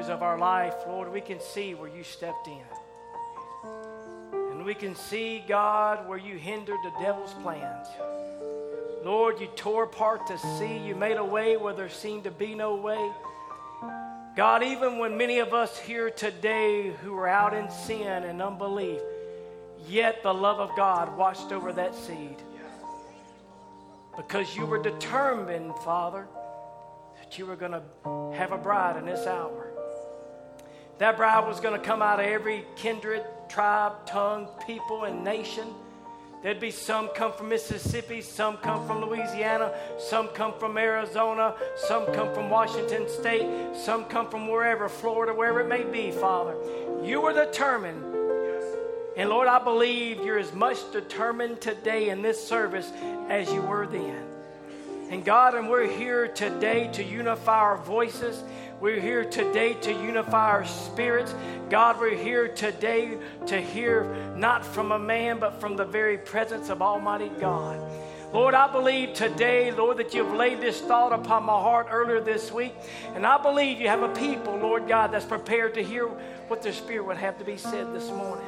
avenues of our life, Lord, we can see where you stepped in. And we can see, God, where you hindered the devil's plans. Lord, you tore apart the sea. You made a way where there seemed to be no way. God, even when many of us here today who are out in sin and unbelief, yet the love of God watched over that seed. Because you were determined, Father, that you were going to have a bride in this hour. That bride was going to come out of every kindred, tribe, tongue, people, and nation. There'd be some come from Mississippi, some come from Louisiana, some come from Arizona, some come from Washington State, some come from wherever, Florida, wherever it may be, Father. You were determined. And Lord, I believe you're as much determined today in this service as you were then. And God, and we're here today to unify our voices. We're here today to unify our spirits. God, we're here today to hear not from a man, but from the very presence of Almighty God. Lord, I believe today, Lord, that you've laid this thought upon my heart earlier this week. And I believe you have a people, Lord God, that's prepared to hear what their spirit would have to be said this morning.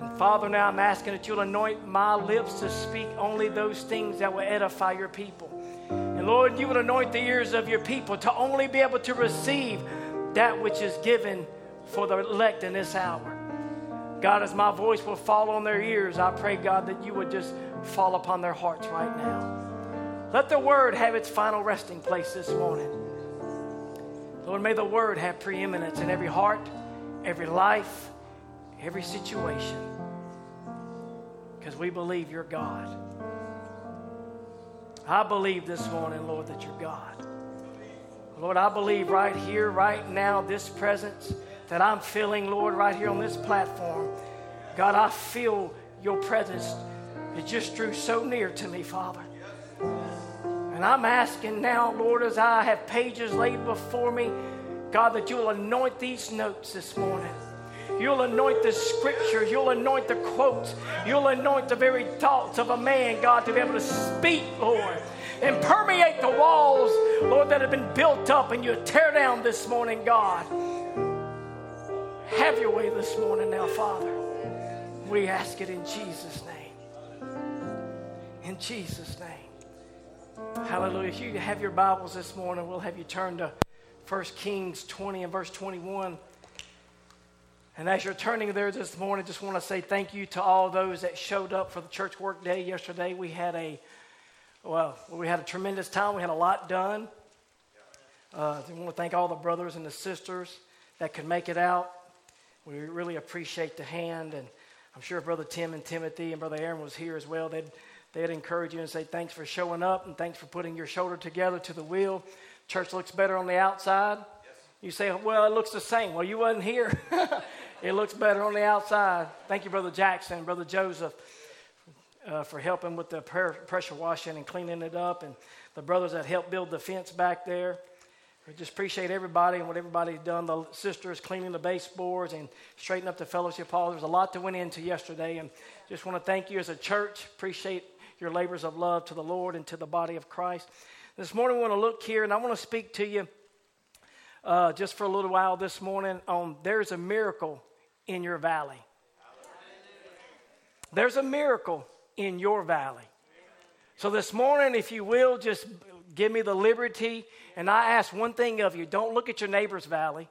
And Father, now I'm asking that you'll anoint my lips to speak only those things that will edify your people. Lord, you would anoint the ears of your people to only be able to receive that which is given for the elect in this hour. God, as my voice will fall on their ears, I pray, God, that you would just fall upon their hearts right now. Let the word have its final resting place this morning. Lord, may the word have preeminence in every heart, every life, every situation. Because we believe you're God. I believe this morning, Lord, that you're God. Lord, I believe right here, right now, this presence that I'm feeling, Lord, right here on this platform. God, I feel your presence. It just drew so near to me, Father. And I'm asking now, Lord, as I have pages laid before me, God, that you'll anoint these notes this morning. You'll anoint the scriptures. You'll anoint the quotes. You'll anoint the very thoughts of a man, God, to be able to speak, Lord, and permeate the walls, Lord, that have been built up and you tear down this morning, God. Have your way this morning now, Father. We ask it in Jesus' name. In Jesus' name. Hallelujah. If you have your Bibles this morning, we'll have you turn to 1 Kings 20 and verse 21. And as you're turning there this morning, just want to say thank you to all those that showed up for the church work day yesterday. We had a well, we had a tremendous time. We had a lot done. Uh, I want to thank all the brothers and the sisters that could make it out. We really appreciate the hand, and I'm sure Brother Tim and Timothy and Brother Aaron was here as well. They'd they'd encourage you and say thanks for showing up and thanks for putting your shoulder together to the wheel. Church looks better on the outside. Yes. You say, well, it looks the same. Well, you wasn't here. it looks better on the outside. Thank you, Brother Jackson, Brother Joseph, uh, for helping with the pressure washing and cleaning it up, and the brothers that helped build the fence back there. We just appreciate everybody and what everybody's done. The sisters cleaning the baseboards and straightening up the fellowship hall. There's a lot that went into yesterday, and just want to thank you as a church. Appreciate your labors of love to the Lord and to the body of Christ. This morning, we want to look here, and I want to speak to you uh, just for a little while this morning on there's a miracle in your valley. There's a miracle in your valley. So this morning, if you will, just give me the liberty and I ask one thing of you don't look at your neighbor's valley.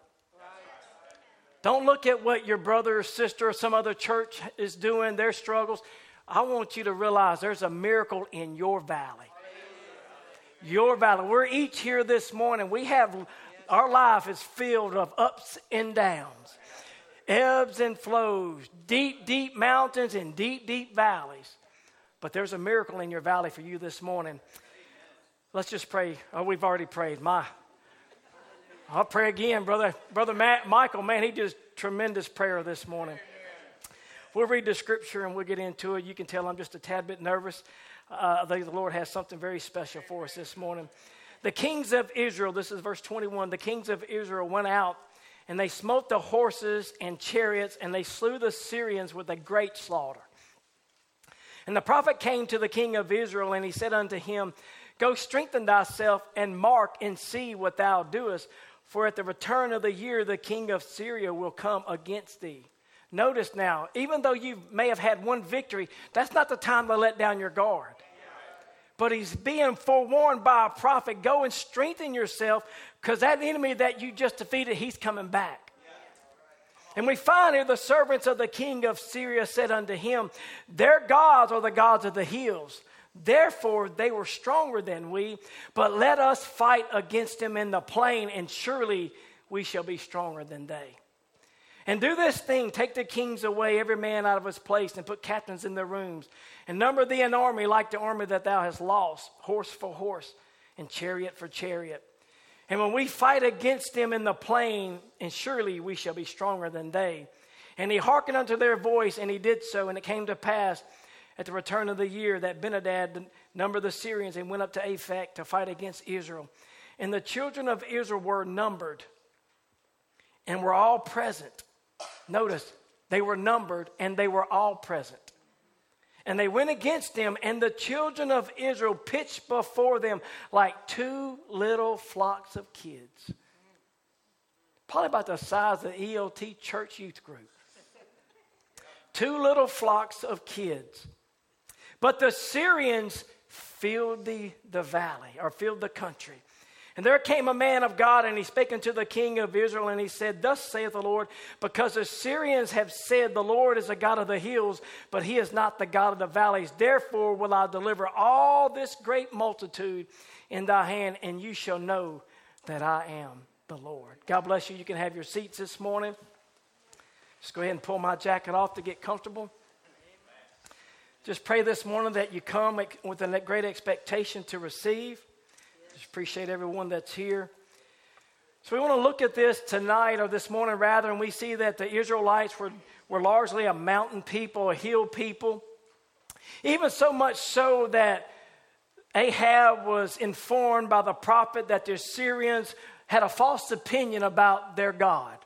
Don't look at what your brother or sister or some other church is doing, their struggles. I want you to realize there's a miracle in your valley. Your valley. We're each here this morning. We have, our life is filled of ups and downs, ebbs and flows, deep, deep mountains and deep, deep valleys. But there's a miracle in your valley for you this morning. Let's just pray. Oh, we've already prayed. My, I'll pray again, brother. Brother Matt, Michael, man, he did tremendous prayer this morning. We'll read the scripture and we'll get into it. You can tell I'm just a tad bit nervous. Uh, I think the Lord has something very special for us this morning. The kings of Israel, this is verse 21, the kings of Israel went out and they smote the horses and chariots and they slew the Syrians with a great slaughter. And the prophet came to the king of Israel, and he said unto him, Go strengthen thyself, and mark and see what thou doest, for at the return of the year the king of Syria will come against thee. Notice now, even though you may have had one victory, that's not the time to let down your guard. But he's being forewarned by a prophet go and strengthen yourself because that enemy that you just defeated, he's coming back. And we find here the servants of the king of Syria said unto him, Their gods are the gods of the hills. Therefore, they were stronger than we, but let us fight against them in the plain, and surely we shall be stronger than they. And do this thing take the kings away, every man out of his place, and put captains in their rooms, and number thee an army like the army that thou hast lost, horse for horse, and chariot for chariot. And when we fight against them in the plain, and surely we shall be stronger than they. And he hearkened unto their voice, and he did so. And it came to pass at the return of the year that Benhadad numbered the Syrians and went up to Aphek to fight against Israel. And the children of Israel were numbered and were all present. Notice, they were numbered and they were all present. And they went against them, and the children of Israel pitched before them like two little flocks of kids. Probably about the size of the ELT church youth group. Two little flocks of kids. But the Syrians filled the, the valley or filled the country. And there came a man of God, and he spake unto the king of Israel, and he said, Thus saith the Lord, because the Syrians have said, The Lord is a God of the hills, but he is not the God of the valleys. Therefore will I deliver all this great multitude in thy hand, and you shall know that I am the Lord. God bless you. You can have your seats this morning. Just go ahead and pull my jacket off to get comfortable. Just pray this morning that you come with a great expectation to receive. Appreciate everyone that's here. So we want to look at this tonight or this morning rather, and we see that the Israelites were, were largely a mountain people, a hill people. Even so much so that Ahab was informed by the prophet that the Assyrians had a false opinion about their God,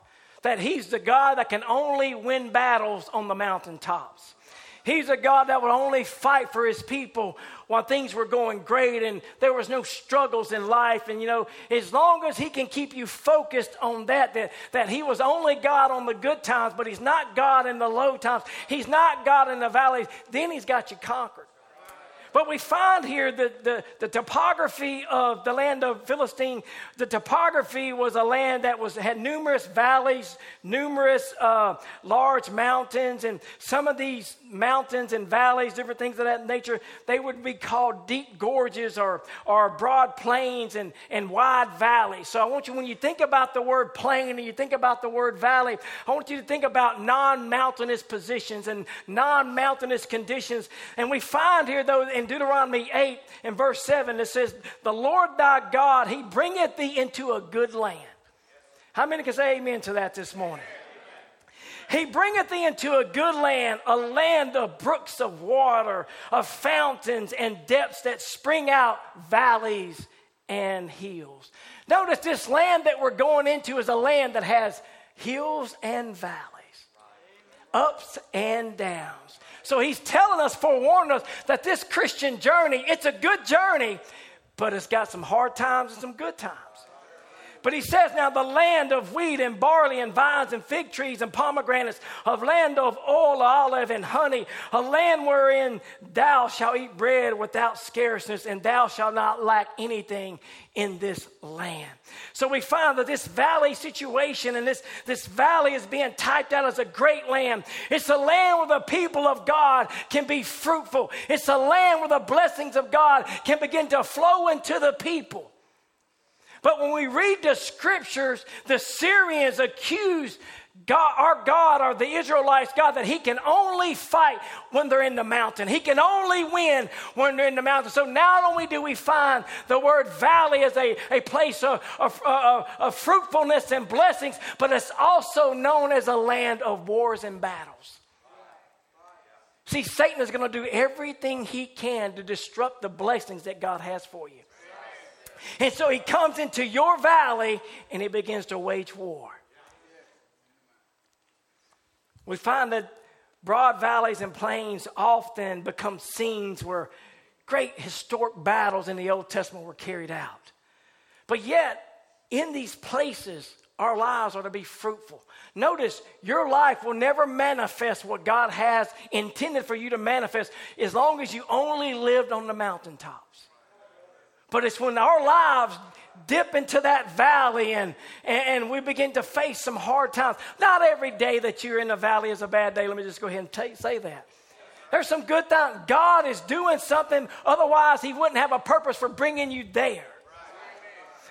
that he's the God that can only win battles on the mountaintops. He's a God that would only fight for his people while things were going great and there was no struggles in life. And you know, as long as he can keep you focused on that, that, that he was only God on the good times, but he's not God in the low times. He's not God in the valleys, then he's got you conquered. But we find here that the, the topography of the land of Philistine, the topography was a land that was, had numerous valleys, numerous uh, large mountains, and some of these mountains and valleys, different things of that nature, they would be called deep gorges or, or broad plains and, and wide valleys. So I want you, when you think about the word plain and you think about the word valley, I want you to think about non mountainous positions and non mountainous conditions. And we find here, though, in Deuteronomy 8 and verse 7, it says, The Lord thy God, he bringeth thee into a good land. How many can say amen to that this morning? He bringeth thee into a good land, a land of brooks of water, of fountains and depths that spring out valleys and hills. Notice this land that we're going into is a land that has hills and valleys, ups and downs. So he's telling us, forewarning us, that this Christian journey, it's a good journey, but it's got some hard times and some good times. But he says now the land of wheat and barley and vines and fig trees and pomegranates, of land of oil, olive and honey, a land wherein thou shalt eat bread without scarceness, and thou shalt not lack anything in this land. So we find that this valley situation and this, this valley is being typed out as a great land. It's a land where the people of God can be fruitful. It's a land where the blessings of God can begin to flow into the people. But when we read the scriptures, the Syrians accuse God, our God, or the Israelites' God, that He can only fight when they're in the mountain. He can only win when they're in the mountain. So not only do we find the word valley as a, a place of, of, of, of fruitfulness and blessings, but it's also known as a land of wars and battles. See, Satan is going to do everything he can to disrupt the blessings that God has for you. And so he comes into your valley and he begins to wage war. We find that Broad valleys and plains often become scenes where great historic battles in the Old Testament were carried out. But yet, in these places, our lives are to be fruitful. Notice your life will never manifest what God has intended for you to manifest as long as you only lived on the mountaintops. But it's when our lives dip into that valley and, and we begin to face some hard times. Not every day that you're in the valley is a bad day. Let me just go ahead and t- say that. There's some good times. God is doing something, otherwise, He wouldn't have a purpose for bringing you there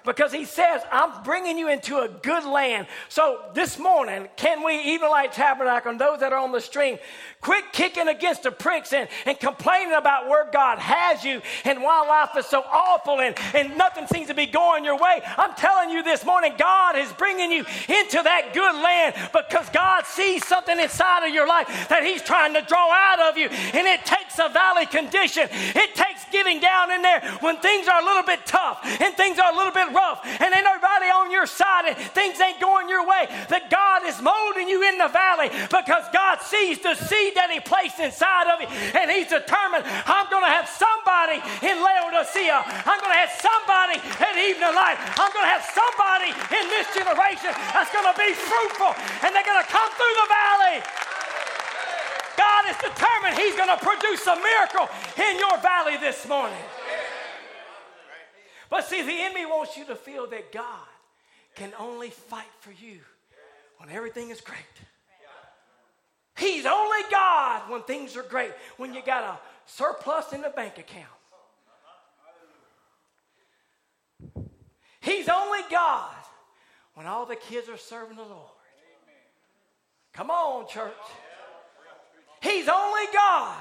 because he says, I'm bringing you into a good land. So this morning, can we, Evening Light Tabernacle and those that are on the stream, quit kicking against the pricks and, and complaining about where God has you and why life is so awful and, and nothing seems to be going your way? I'm telling you this morning, God is bringing you into that good land because God sees something inside of your life that he's trying to draw out of you. And it takes a valley condition. It takes getting down in there when things are a little bit tough and things are a little bit rough and ain't nobody on your side and things ain't going your way, that God is molding you in the valley because God sees the seed that He placed inside of you and He's determined, I'm going to have somebody in Laodicea. I'm going to have somebody at evening light. I'm going to have somebody in this generation that's going to be fruitful and they're going to come through the valley. God is determined He's going to produce a miracle in your valley this morning. But see, the enemy wants you to feel that God can only fight for you when everything is great. He's only God when things are great, when you got a surplus in the bank account. He's only God when all the kids are serving the Lord. Come on, church. He's only God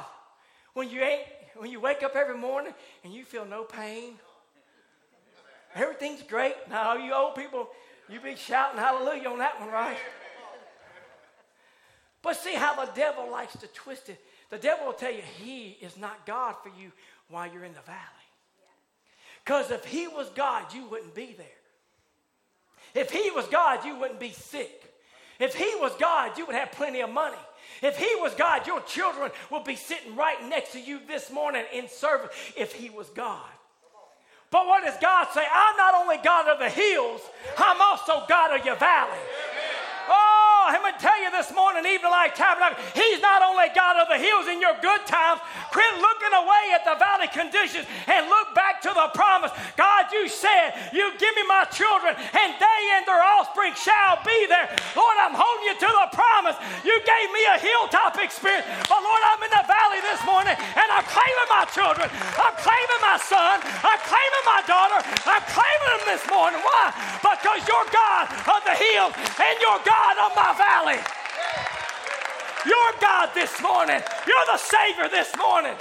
when you ain't when you wake up every morning and you feel no pain Everything's great. Now, you old people, you be shouting hallelujah on that one, right? But see how the devil likes to twist it. The devil will tell you he is not God for you while you're in the valley. Because if he was God, you wouldn't be there. If he was God, you wouldn't be sick. If he was God, you would have plenty of money. If he was God, your children would be sitting right next to you this morning in service if he was God. But what does God say? I'm not only God of the hills, I'm also God of your valley. Oh, I'm going to tell you this morning, Evening Light Tabernacle, He's not only God of the hills in your good times. Quit looking away at the valley conditions and look back to the promise. God, you said, You give me my children, and they and their offspring shall be there. Lord, I'm holding you to the promise. You gave me a hilltop experience, but Lord, I'm in the valley this morning, and children. I'm claiming my son. I'm claiming my daughter. I'm claiming them this morning. Why? Because you're God of the hills, and you're God of my valley. You're God this morning. You're the Savior this morning.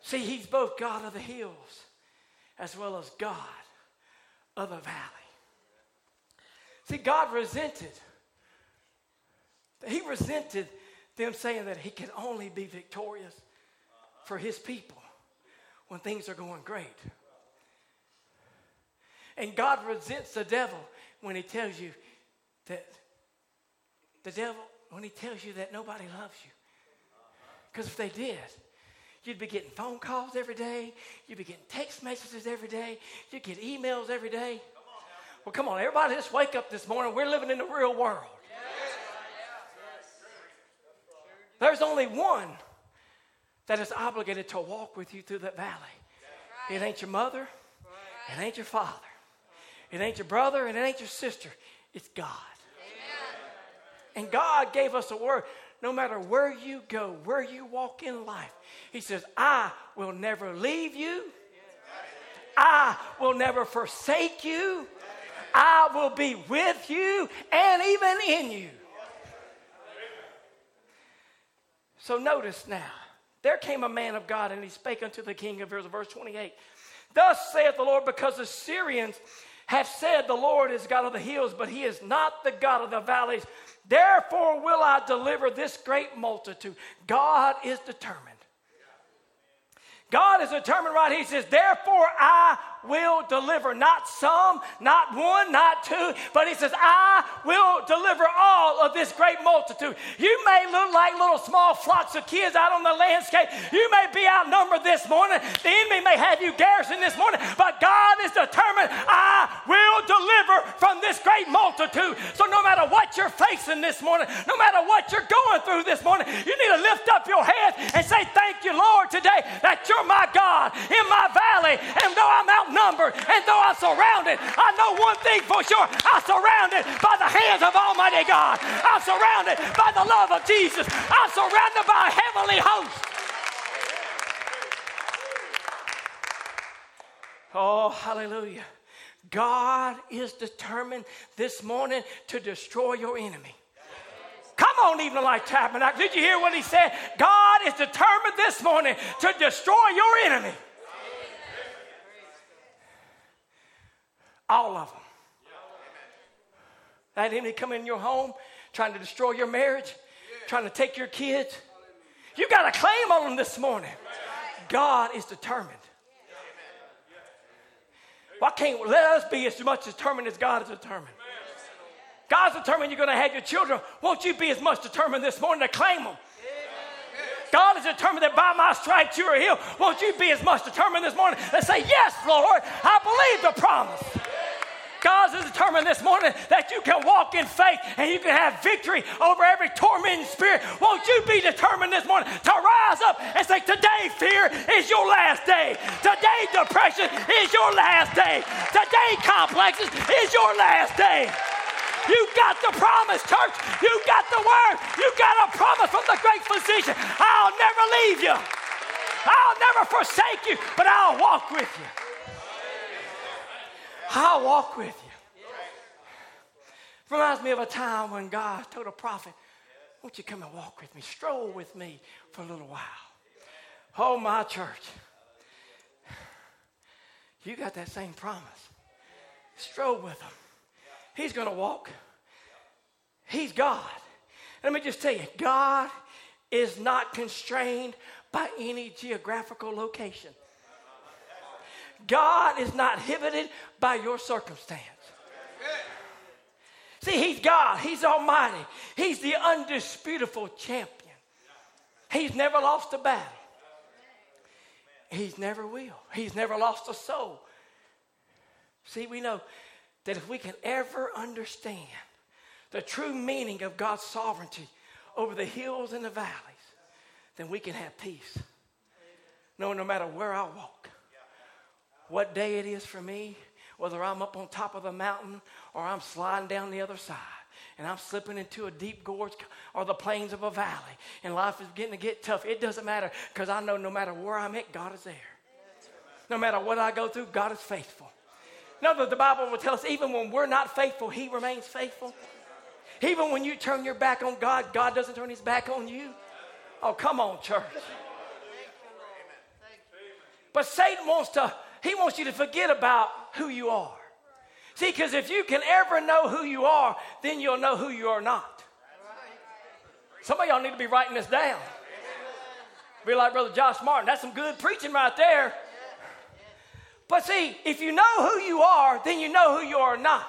See, He's both God of the hills as well as God of the valley. See, God resented. He resented them saying that He can only be victorious for His people when things are going great. And God resents the devil when he tells you that the devil, when he tells you that nobody loves you. Because if they did, you'd be getting phone calls every day, you'd be getting text messages every day, you'd get emails every day. Well, come on, everybody, just wake up this morning. We're living in the real world. There's only one that is obligated to walk with you through that valley. It ain't your mother, it ain't your father. It ain't your brother and it ain't your sister. It's God. Amen. And God gave us a word. No matter where you go, where you walk in life, He says, I will never leave you. I will never forsake you. I will be with you and even in you. So notice now, there came a man of God and he spake unto the king of Israel, verse 28. Thus saith the Lord, because the Syrians have said, The Lord is God of the hills, but he is not the God of the valleys. Therefore will I deliver this great multitude. God is determined. God is determined right. He says, Therefore I will deliver. Not some, not one, not two, but he says, I will deliver all of this great multitude. You may look like little small flocks of kids out on the landscape. You may be outnumbered this morning. The enemy may have you garrisoned this morning, but God is determined, I will deliver from this great multitude. So no matter what you're facing this morning, no matter what you're going through this morning, you need to lift up your head and say, Thank you, Lord, today that you're my God in my valley. And though I'm outnumbered and though I'm surrounded, I know one thing for sure I'm surrounded by the hands of Almighty God. I'm surrounded by the love of Jesus. I'm surrounded by a heavenly host. Oh, hallelujah. God is determined this morning to destroy your enemy. Come on, Evening Light Tabernacle. Did you hear what he said? God is determined this morning to destroy your enemy. All of them. That enemy come in your home trying to destroy your marriage, trying to take your kids. You got a claim on them this morning. God is determined. Why can't let us be as much determined as God is determined? God's determined you're going to have your children. Won't you be as much determined this morning to claim them? God is determined that by my stripes you are healed. Won't you be as much determined this morning to say, Yes, Lord, I believe the promise. God is determined this morning that you can walk in faith and you can have victory over every tormenting spirit. Won't you be determined this morning to rise up and say, Today, fear is your last day. Today, depression is your last day. Today, complexes is your last day. You got the promise, church. You got the word. You got a promise from the great physician. I'll never leave you. I'll never forsake you, but I'll walk with you. I'll walk with you. Reminds me of a time when God told a prophet, Won't you come and walk with me? Stroll with me for a little while. Oh, my church. You got that same promise. Stroll with him. He's going to walk. He's God. Let me just tell you God is not constrained by any geographical location. God is not inhibited by your circumstance. See, He's God, He's Almighty, He's the undisputable champion. He's never lost a battle, He's never will, He's never lost a soul. See, we know that if we can ever understand the true meaning of God's sovereignty over the hills and the valleys, then we can have peace. No, no matter where I walk, what day it is for me, whether I'm up on top of the mountain or I'm sliding down the other side and I'm slipping into a deep gorge or the plains of a valley and life is getting to get tough, it doesn't matter because I know no matter where I'm at, God is there. No matter what I go through, God is faithful. No, the Bible will tell us even when we're not faithful, He remains faithful. Even when you turn your back on God, God doesn't turn His back on you. Oh, come on, church. But Satan wants to he wants you to forget about who you are. See, because if you can ever know who you are, then you'll know who you are not. Some of y'all need to be writing this down. Be like Brother Josh Martin. That's some good preaching right there. But see, if you know who you are, then you know who you are not.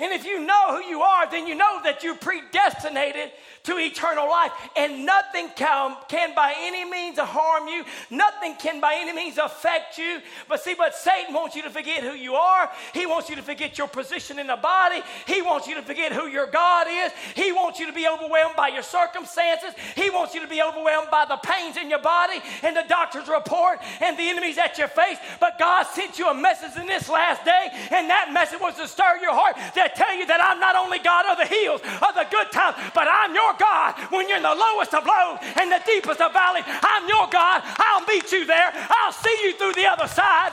And if you know who you are, then you know that you're predestinated to eternal life. And nothing can, can by any means harm you, nothing can by any means affect you. But see, but Satan wants you to forget who you are. He wants you to forget your position in the body. He wants you to forget who your God is. He wants you to be overwhelmed by your circumstances. He wants you to be overwhelmed by the pains in your body and the doctor's report and the enemies at your face. But God sent you a message in this last day, and that message was to stir your heart, tell you that I'm not only God of the hills, of the good times, but I'm your your God when you're in the lowest of lows and the deepest of valleys. I'm your God. I'll meet you there. I'll see you through the other side.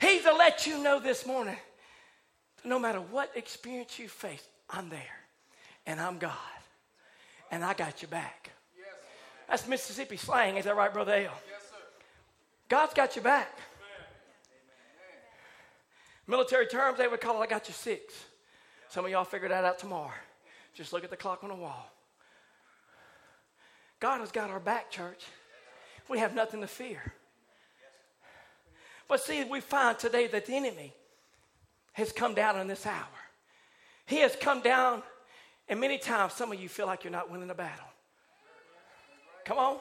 He's to let you know this morning no matter what experience you face, I'm there. And I'm God. And I got your back. That's Mississippi slang. Is that right, Brother L? Yes, sir. God's got your back. Military terms, they would call it, I got you six. Some of y'all figure that out tomorrow. Just look at the clock on the wall. God has got our back, church. we have nothing to fear. But see, we find today that the enemy has come down in this hour. He has come down, and many times some of you feel like you're not winning the battle. Come on.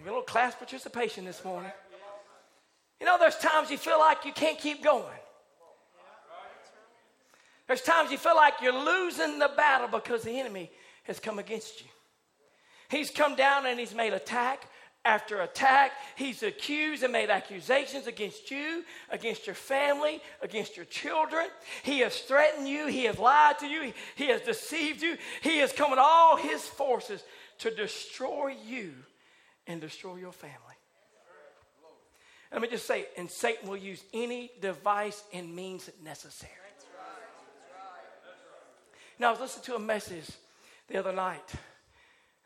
A little class participation this morning. You know, there's times you feel like you can't keep going. There's times you feel like you're losing the battle because the enemy has come against you. He's come down and he's made attack after attack. He's accused and made accusations against you, against your family, against your children. He has threatened you. He has lied to you. He has deceived you. He has come with all his forces to destroy you and destroy your family. Let me just say, and Satan will use any device and means necessary. Now, I was listening to a message the other night,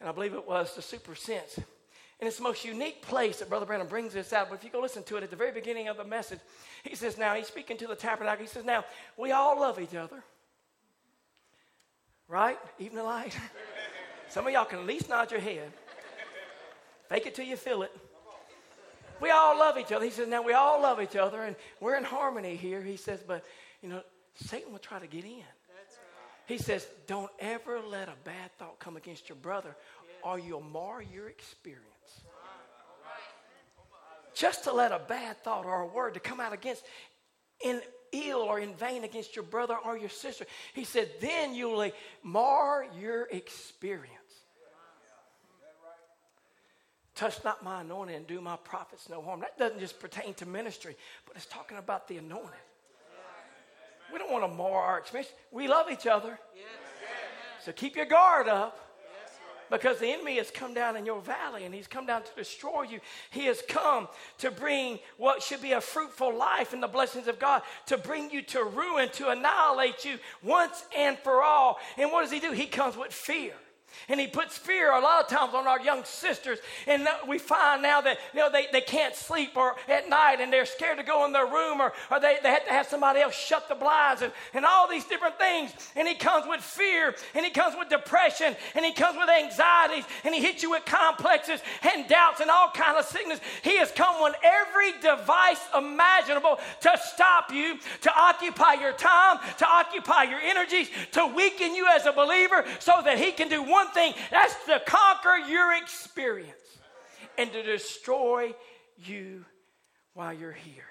and I believe it was the Super Sense. And it's the most unique place that Brother Branham brings this out. But if you go listen to it at the very beginning of the message, he says, Now, he's speaking to the tabernacle. He says, Now, we all love each other. Right? Even the light. Some of y'all can at least nod your head. Fake it till you feel it. We all love each other. He says, Now, we all love each other, and we're in harmony here. He says, But, you know, Satan will try to get in. He says, Don't ever let a bad thought come against your brother, or you'll mar your experience. Just to let a bad thought or a word to come out against in ill or in vain against your brother or your sister. He said, then you'll mar your experience. Touch not my anointing and do my prophets no harm. That doesn't just pertain to ministry, but it's talking about the anointing. We don't want to mar our experience. We love each other. So keep your guard up because the enemy has come down in your valley and he's come down to destroy you. He has come to bring what should be a fruitful life and the blessings of God, to bring you to ruin, to annihilate you once and for all. And what does he do? He comes with fear. And he puts fear a lot of times on our young sisters. And we find now that you know, they, they can't sleep or at night and they're scared to go in their room or, or they, they have to have somebody else shut the blinds and, and all these different things. And he comes with fear and he comes with depression and he comes with anxieties and he hits you with complexes and doubts and all kind of sickness. He has come with every device imaginable to stop you, to occupy your time, to occupy your energies, to weaken you as a believer so that he can do one thing that's to conquer your experience and to destroy you while you're here.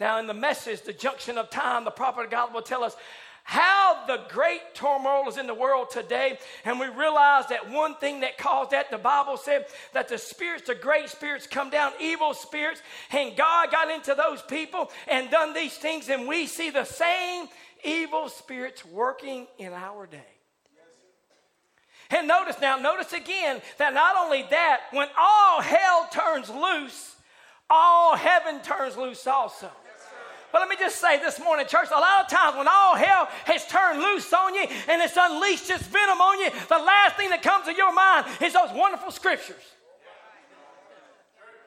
Now, in the message, the junction of time, the prophet God will tell us how the great turmoil is in the world today. And we realize that one thing that caused that, the Bible said that the spirits, the great spirits, come down, evil spirits, and God got into those people and done these things. And we see the same evil spirits working in our day. And notice now, notice again that not only that, when all hell turns loose, all heaven turns loose also. But let me just say this morning, church, a lot of times when all hell has turned loose on you and it's unleashed its venom on you, the last thing that comes to your mind is those wonderful scriptures.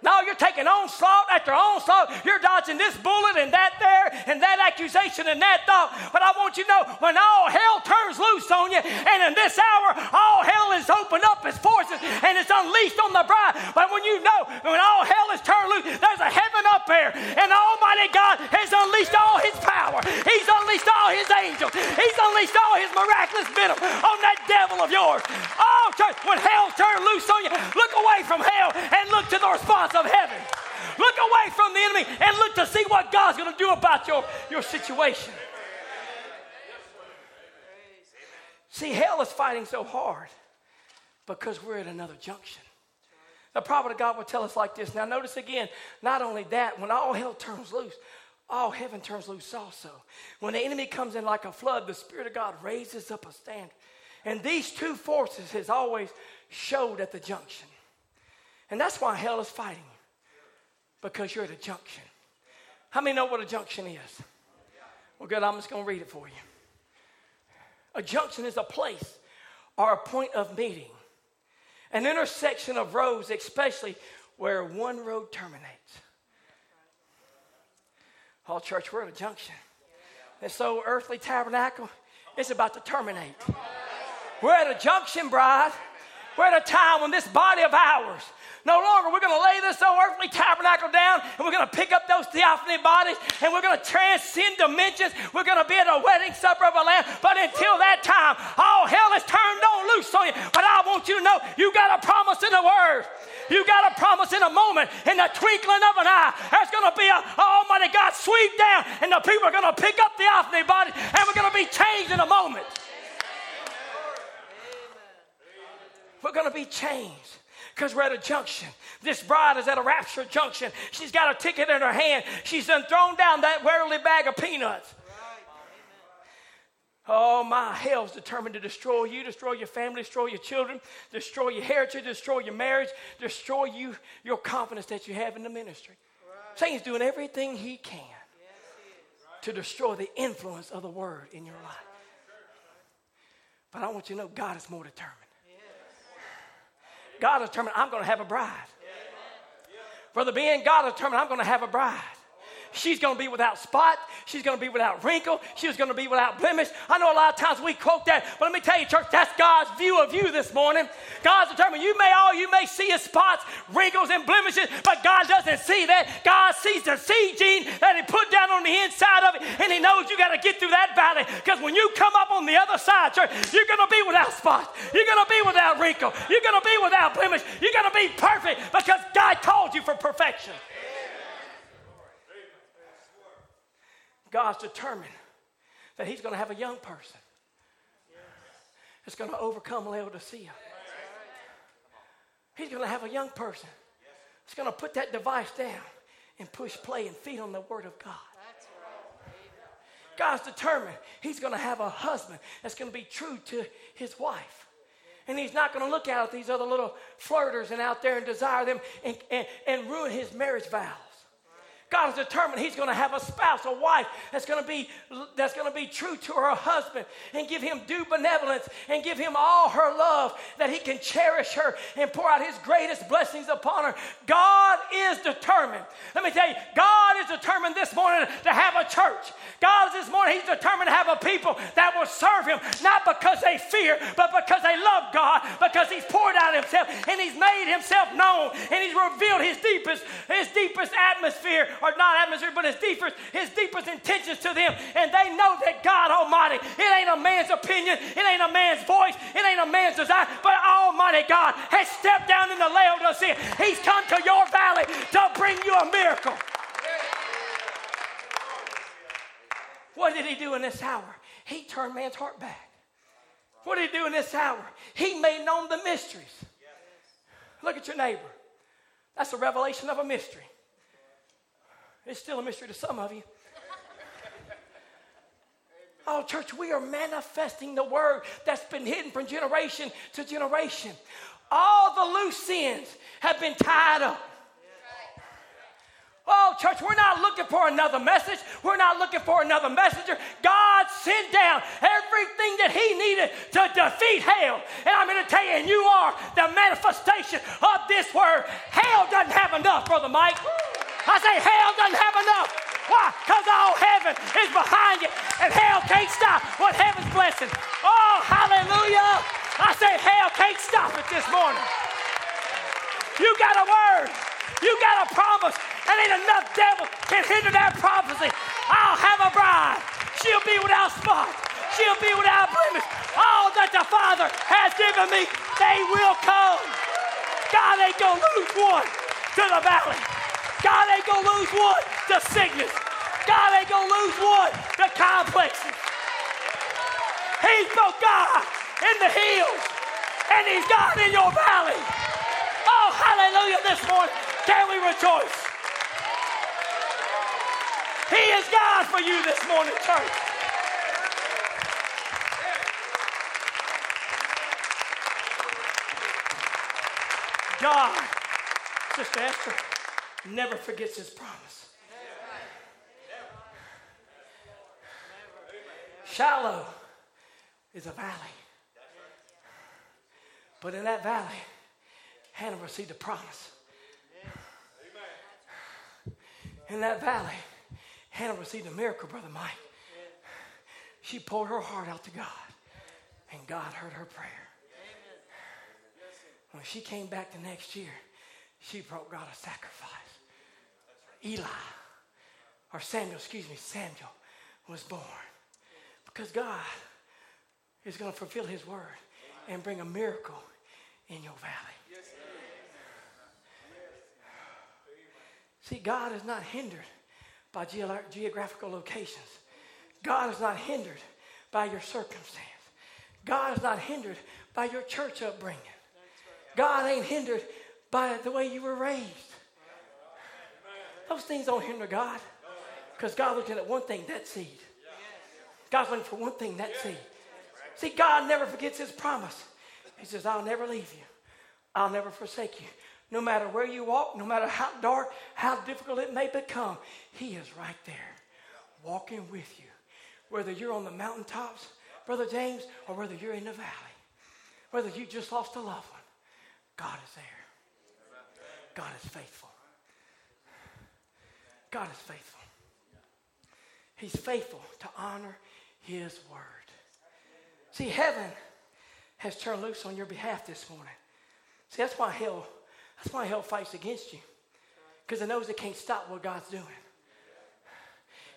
No, you're taking onslaught after onslaught. You're dodging this bullet and that there and that accusation and that thought. But I want you to know when all hell turns loose on you, and in this hour, all hell is opened up its forces and it's unleashed on the bride. But when you know when all hell is turned loose, there's a heaven up there, and Almighty God has unleashed all his power. He's unleashed all his angels. He's unleashed all his miraculous venom on that devil of yours. Oh, church, when hell turned loose on you, look away from hell and look to the response of heaven. Look away from the enemy and look to see what God's going to do about your, your situation. See, hell is fighting so hard because we're at another junction. The prophet of God will tell us like this. Now, notice again, not only that, when all hell turns loose, all heaven turns loose also. When the enemy comes in like a flood, the Spirit of God raises up a standard. And these two forces has always showed at the junction. And that's why hell is fighting you because you're at a junction. How many know what a junction is? Well, good, I'm just going to read it for you. A junction is a place or a point of meeting, an intersection of roads, especially where one road terminates. All church, we're at a junction. And so, earthly tabernacle is about to terminate. We're at a junction, bride. We're at a time when this body of ours No longer. We're going to lay this old earthly tabernacle down and we're going to pick up those theophany bodies and we're going to transcend dimensions. We're going to be at a wedding supper of a lamb. But until that time, all hell is turned on loose on you. But I want you to know you got a promise in the word. You got a promise in a moment, in the twinkling of an eye. There's going to be a, Almighty God sweep down, and the people are going to pick up the theophany bodies, and we're going to be changed in a moment. We're going to be changed because we're at a junction. This bride is at a rapture junction. She's got a ticket in her hand. She's done thrown down that worldly bag of peanuts. Oh, my hell's determined to destroy you, destroy your family, destroy your children, destroy your heritage, destroy your marriage, destroy you, your confidence that you have in the ministry. Right. Satan's doing everything he can yes, he to destroy the influence of the word in your life. But I want you to know God is more determined. God determined, I'm going to have a bride. Brother Ben, God is determined, I'm going to have a bride. She's going to be without spot. She's going to be without wrinkle. She's going to be without blemish. I know a lot of times we quote that, but let me tell you, church, that's God's view of you this morning. God's determined. You may all you may see his spots, wrinkles, and blemishes, but God doesn't see that. God sees the seed gene that He put down on the inside of it, and He knows you got to get through that valley. Because when you come up on the other side, church, you're going to be without spots. You're going to be without wrinkle. You're going to be without blemish. You're going to be perfect because God called you for perfection. God's determined that He's going to have a young person that's going to overcome Laodicea. He's going to have a young person that's going to put that device down and push play and feed on the Word of God. God's determined He's going to have a husband that's going to be true to his wife. And he's not going to look out at these other little flirters and out there and desire them and, and, and ruin his marriage vows. God is determined he's going to have a spouse, a wife that's going to be that's going to be true to her husband and give him due benevolence and give him all her love that he can cherish her and pour out his greatest blessings upon her. God is determined. Let me tell you, God is determined this morning to have a church. God is this morning he's determined to have a people that will serve him not because they fear, but because they love God, because he's poured out himself and he's made himself known and he's revealed his deepest his deepest atmosphere or not atmosphere, but his deepest, his deepest intentions to them. And they know that God Almighty, it ain't a man's opinion, it ain't a man's voice, it ain't a man's desire, but Almighty God has stepped down in the Laodicea. He's come to your valley to bring you a miracle. What did he do in this hour? He turned man's heart back. What did he do in this hour? He made known the mysteries. Look at your neighbor. That's a revelation of a mystery. It's still a mystery to some of you. Oh, church, we are manifesting the word that's been hidden from generation to generation. All the loose ends have been tied up. Oh, church, we're not looking for another message. We're not looking for another messenger. God sent down everything that He needed to defeat hell. And I'm going to tell you, and you are the manifestation of this word. Hell doesn't have enough, Brother Mike. I say hell doesn't have enough. Why? Because all heaven is behind you, and hell can't stop what heaven's blessing. Oh, hallelujah. I say hell can't stop it this morning. You got a word. You got a promise. And ain't enough devil can hinder that prophecy. I'll have a bride. She'll be without spot. She'll be without blemish. All that the Father has given me, they will come. God ain't gonna lose one to the valley. God ain't gonna lose one to sickness. God ain't gonna lose one to complexes. He's both God in the hills and He's God in your valley. Oh, hallelujah this morning. Can we rejoice? He is God for you this morning, church. God, Sister Esther, never forgets his promise. Shiloh is a valley. But in that valley, Hannah received a promise. In that valley, Hannah received a miracle, Brother Mike. She poured her heart out to God, and God heard her prayer. When she came back the next year, she brought God a sacrifice. Eli, or Samuel, excuse me, Samuel was born. Because God is going to fulfill his word and bring a miracle in your valley. See, God is not hindered by geographical locations. God is not hindered by your circumstance. God is not hindered by your church upbringing. God ain't hindered by the way you were raised. Those things don't hinder God. Because God's looking at one thing, that seed. God's looking for one thing, that seed. See, God never forgets his promise. He says, I'll never leave you. I'll never forsake you. No matter where you walk, no matter how dark, how difficult it may become, he is right there, walking with you. Whether you're on the mountaintops, Brother James, or whether you're in the valley, whether you just lost a loved one, God is there. God is faithful. God is faithful. He's faithful to honor his word. See, heaven has turned loose on your behalf this morning. See, that's why hell, that's why hell fights against you. Because it knows it can't stop what God's doing.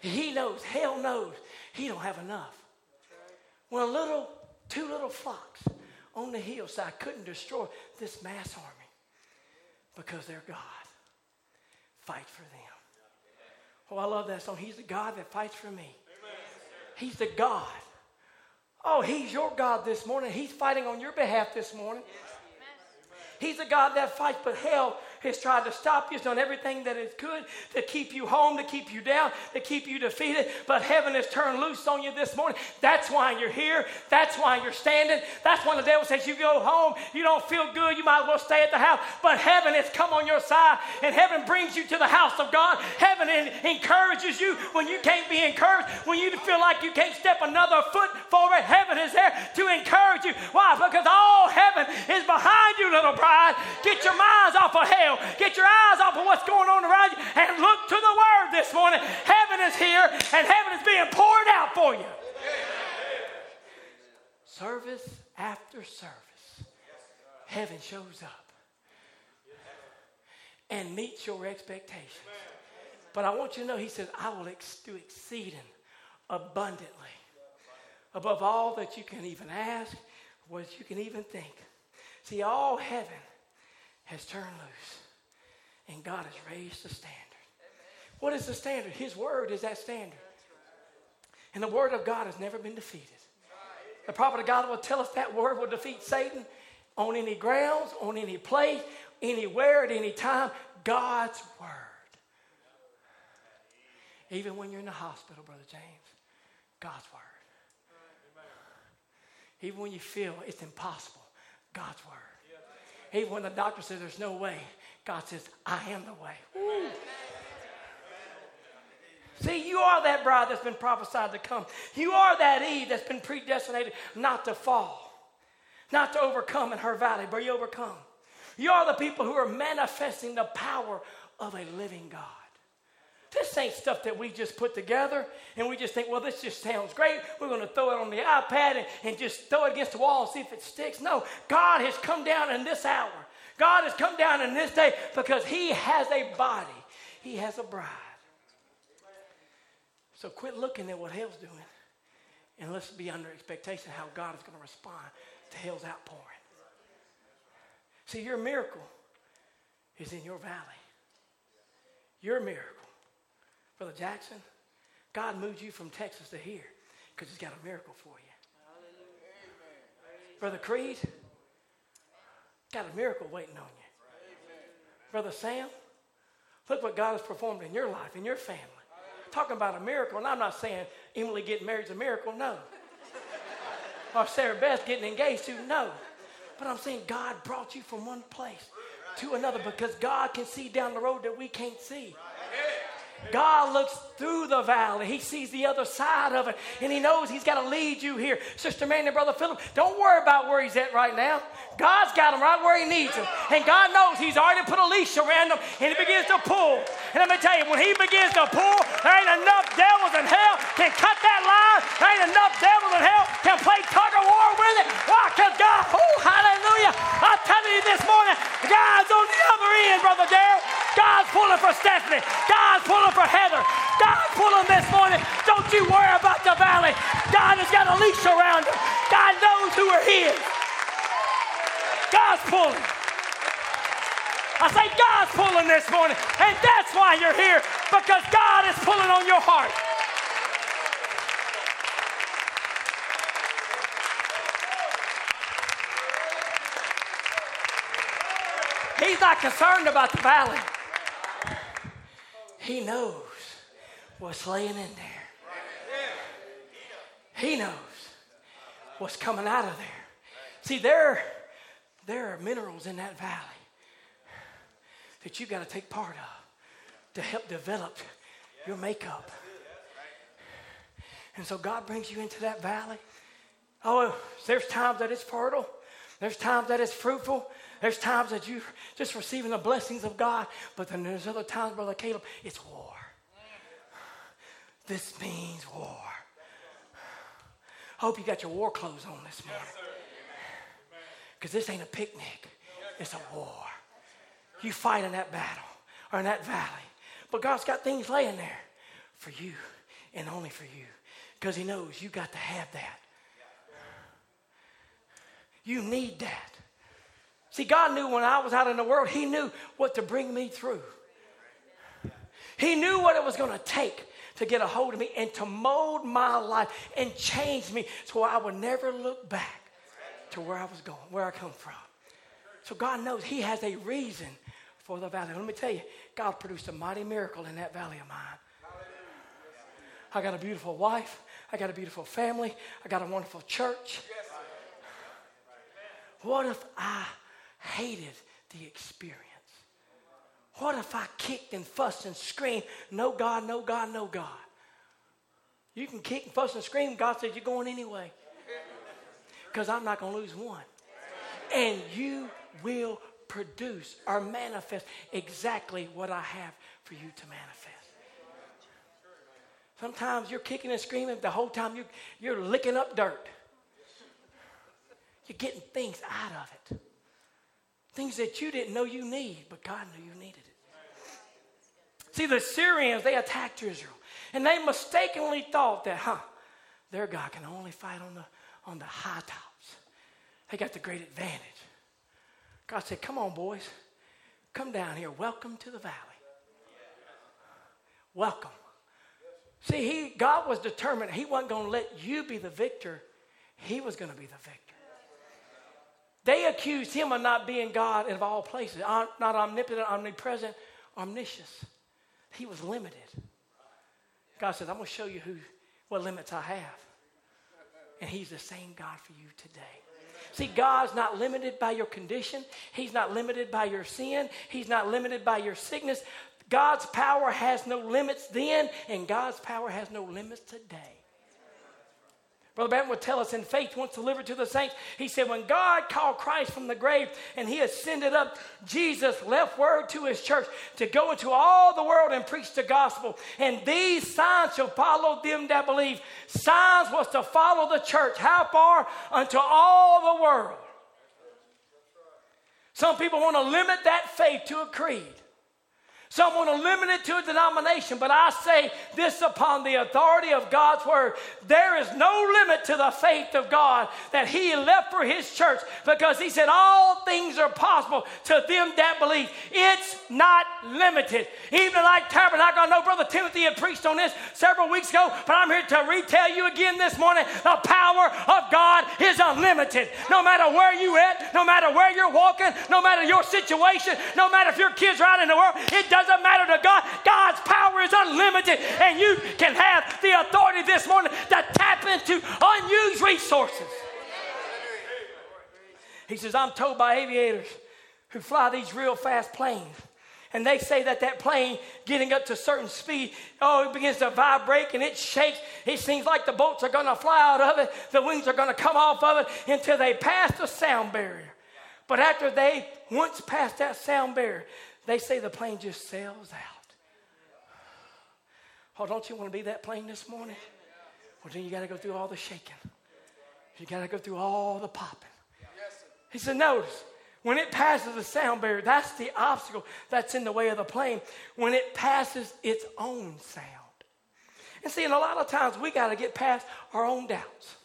He knows, hell knows, he don't have enough. When a little, two little flocks on the hillside couldn't destroy this mass army because they're God. Fight for them. Oh, I love that song. He's the God that fights for me. He's the God. Oh, He's your God this morning. He's fighting on your behalf this morning. He's the God that fights, but hell has tried to stop you. He's done everything that is good to keep you home, to keep you down, to keep you defeated. But heaven has turned loose on you this morning. That's why you're here. That's why you're standing. That's why the devil says you go home, you don't feel good, you might as well stay at the house. But heaven has come on your side, and heaven brings you to the house of God. Heaven encourages you when you can't be encouraged, when you feel like you can't step another foot forward. Heaven is there to encourage you. Why? Because all heaven is behind you, little bride. Get your minds off of hell. Get your eyes off of what's going on around you and look to the Word this morning. Heaven is here and heaven is being poured out for you. Service after service, heaven shows up and meets your expectations. But I want you to know, he says, I will ex- do exceeding abundantly above all that you can even ask, what you can even think. See, all heaven has turned loose, and God has raised the standard. What is the standard? His word is that standard. And the word of God has never been defeated. The prophet of God will tell us that word will defeat Satan on any grounds, on any place, anywhere, at any time. God's word. Even when you're in the hospital, Brother James, God's word. Even when you feel it's impossible, God's word. Even when the doctor says there's no way, God says, I am the way. See, you are that bride that's been prophesied to come. You are that Eve that's been predestinated not to fall, not to overcome in her valley, but you overcome. You are the people who are manifesting the power of a living God. This ain't stuff that we just put together and we just think, well, this just sounds great. We're going to throw it on the iPad and, and just throw it against the wall and see if it sticks. No, God has come down in this hour. God has come down in this day because He has a body, He has a bride. So quit looking at what hell's doing and let's be under expectation how God is going to respond to hell's outpouring. See, your miracle is in your valley. Your miracle Brother Jackson, God moved you from Texas to here because he's got a miracle for you. Brother Creed, got a miracle waiting on you. Brother Sam, look what God has performed in your life, in your family. Talking about a miracle, and I'm not saying Emily getting married is a miracle, no. or Sarah Beth getting engaged to, no. But I'm saying God brought you from one place to another because God can see down the road that we can't see. God looks through the valley. He sees the other side of it, and He knows He's got to lead you here. Sister Mandy, and Brother Philip, don't worry about where He's at right now. God's got him right where He needs him. And God knows He's already put a leash around him, and He begins to pull. And let me tell you, when He begins to pull, there ain't enough devils in hell can cut that line. There ain't enough devils in hell can play tug of war with it. Why? Because God, oh, hallelujah. I'm telling you this morning, God's on the other end, Brother Stephanie. God's pulling for Heather. God's pulling this morning. Don't you worry about the valley. God has got a leash around you. God knows who are His. God's pulling. I say God's pulling this morning, and that's why you're here because God is pulling on your heart. He's not concerned about the valley. He knows what's laying in there. He knows what's coming out of there. See, there, there are minerals in that valley that you've got to take part of to help develop your makeup. And so God brings you into that valley. Oh, there's times that it's fertile. There's times that it's fruitful. There's times that you're just receiving the blessings of God, but then there's other times, Brother Caleb, it's war. This means war. I hope you got your war clothes on this morning. Because this ain't a picnic, it's a war. You fight in that battle or in that valley. But God's got things laying there for you and only for you because He knows you got to have that. You need that. See, God knew when I was out in the world, He knew what to bring me through. He knew what it was going to take to get a hold of me and to mold my life and change me so I would never look back to where I was going, where I come from. So God knows He has a reason for the valley. Let me tell you, God produced a mighty miracle in that valley of mine. I got a beautiful wife. I got a beautiful family. I got a wonderful church. What if I hated the experience? What if I kicked and fussed and screamed, no God, no God, no God? You can kick and fuss and scream. God said, You're going anyway. Because I'm not going to lose one. And you will produce or manifest exactly what I have for you to manifest. Sometimes you're kicking and screaming the whole time you, you're licking up dirt. You're getting things out of it. Things that you didn't know you need, but God knew you needed it. See, the Syrians, they attacked Israel. And they mistakenly thought that, huh, their God can only fight on the, on the high tops. They got the great advantage. God said, Come on, boys. Come down here. Welcome to the valley. Welcome. See, he, God was determined he wasn't going to let you be the victor, he was going to be the victor. They accused him of not being God of all places, not omnipotent, omnipresent, omniscient. He was limited. God says, I'm going to show you who, what limits I have. And he's the same God for you today. See, God's not limited by your condition. He's not limited by your sin. He's not limited by your sickness. God's power has no limits then, and God's power has no limits today. Brother Branham would tell us in faith once delivered to the saints, he said, when God called Christ from the grave and he ascended up, Jesus left word to his church to go into all the world and preach the gospel. And these signs shall follow them that believe. Signs was to follow the church. How far? Unto all the world. Some people want to limit that faith to a creed. Some want to limit it to a denomination, but I say this upon the authority of God's word. There is no limit to the faith of God that He left for His church because He said, All things are possible to them that believe. It's not limited. Evening Light Tabernacle, I know Brother Timothy had preached on this several weeks ago, but I'm here to retell you again this morning the power of God is unlimited. No matter where you at, no matter where you're walking, no matter your situation, no matter if your kids are out in the world, it does doesn't matter to God. God's power is unlimited, and you can have the authority this morning to tap into unused resources. He says, I'm told by aviators who fly these real fast planes. And they say that that plane getting up to a certain speed, oh, it begins to vibrate and it shakes. It seems like the bolts are going to fly out of it. The wings are going to come off of it until they pass the sound barrier. But after they once pass that sound barrier, they say the plane just sails out. Oh, don't you want to be that plane this morning? Well, then you got to go through all the shaking. You got to go through all the popping. He said, notice, When it passes the sound barrier, that's the obstacle that's in the way of the plane. When it passes its own sound. And see, and a lot of times we got to get past our own doubts.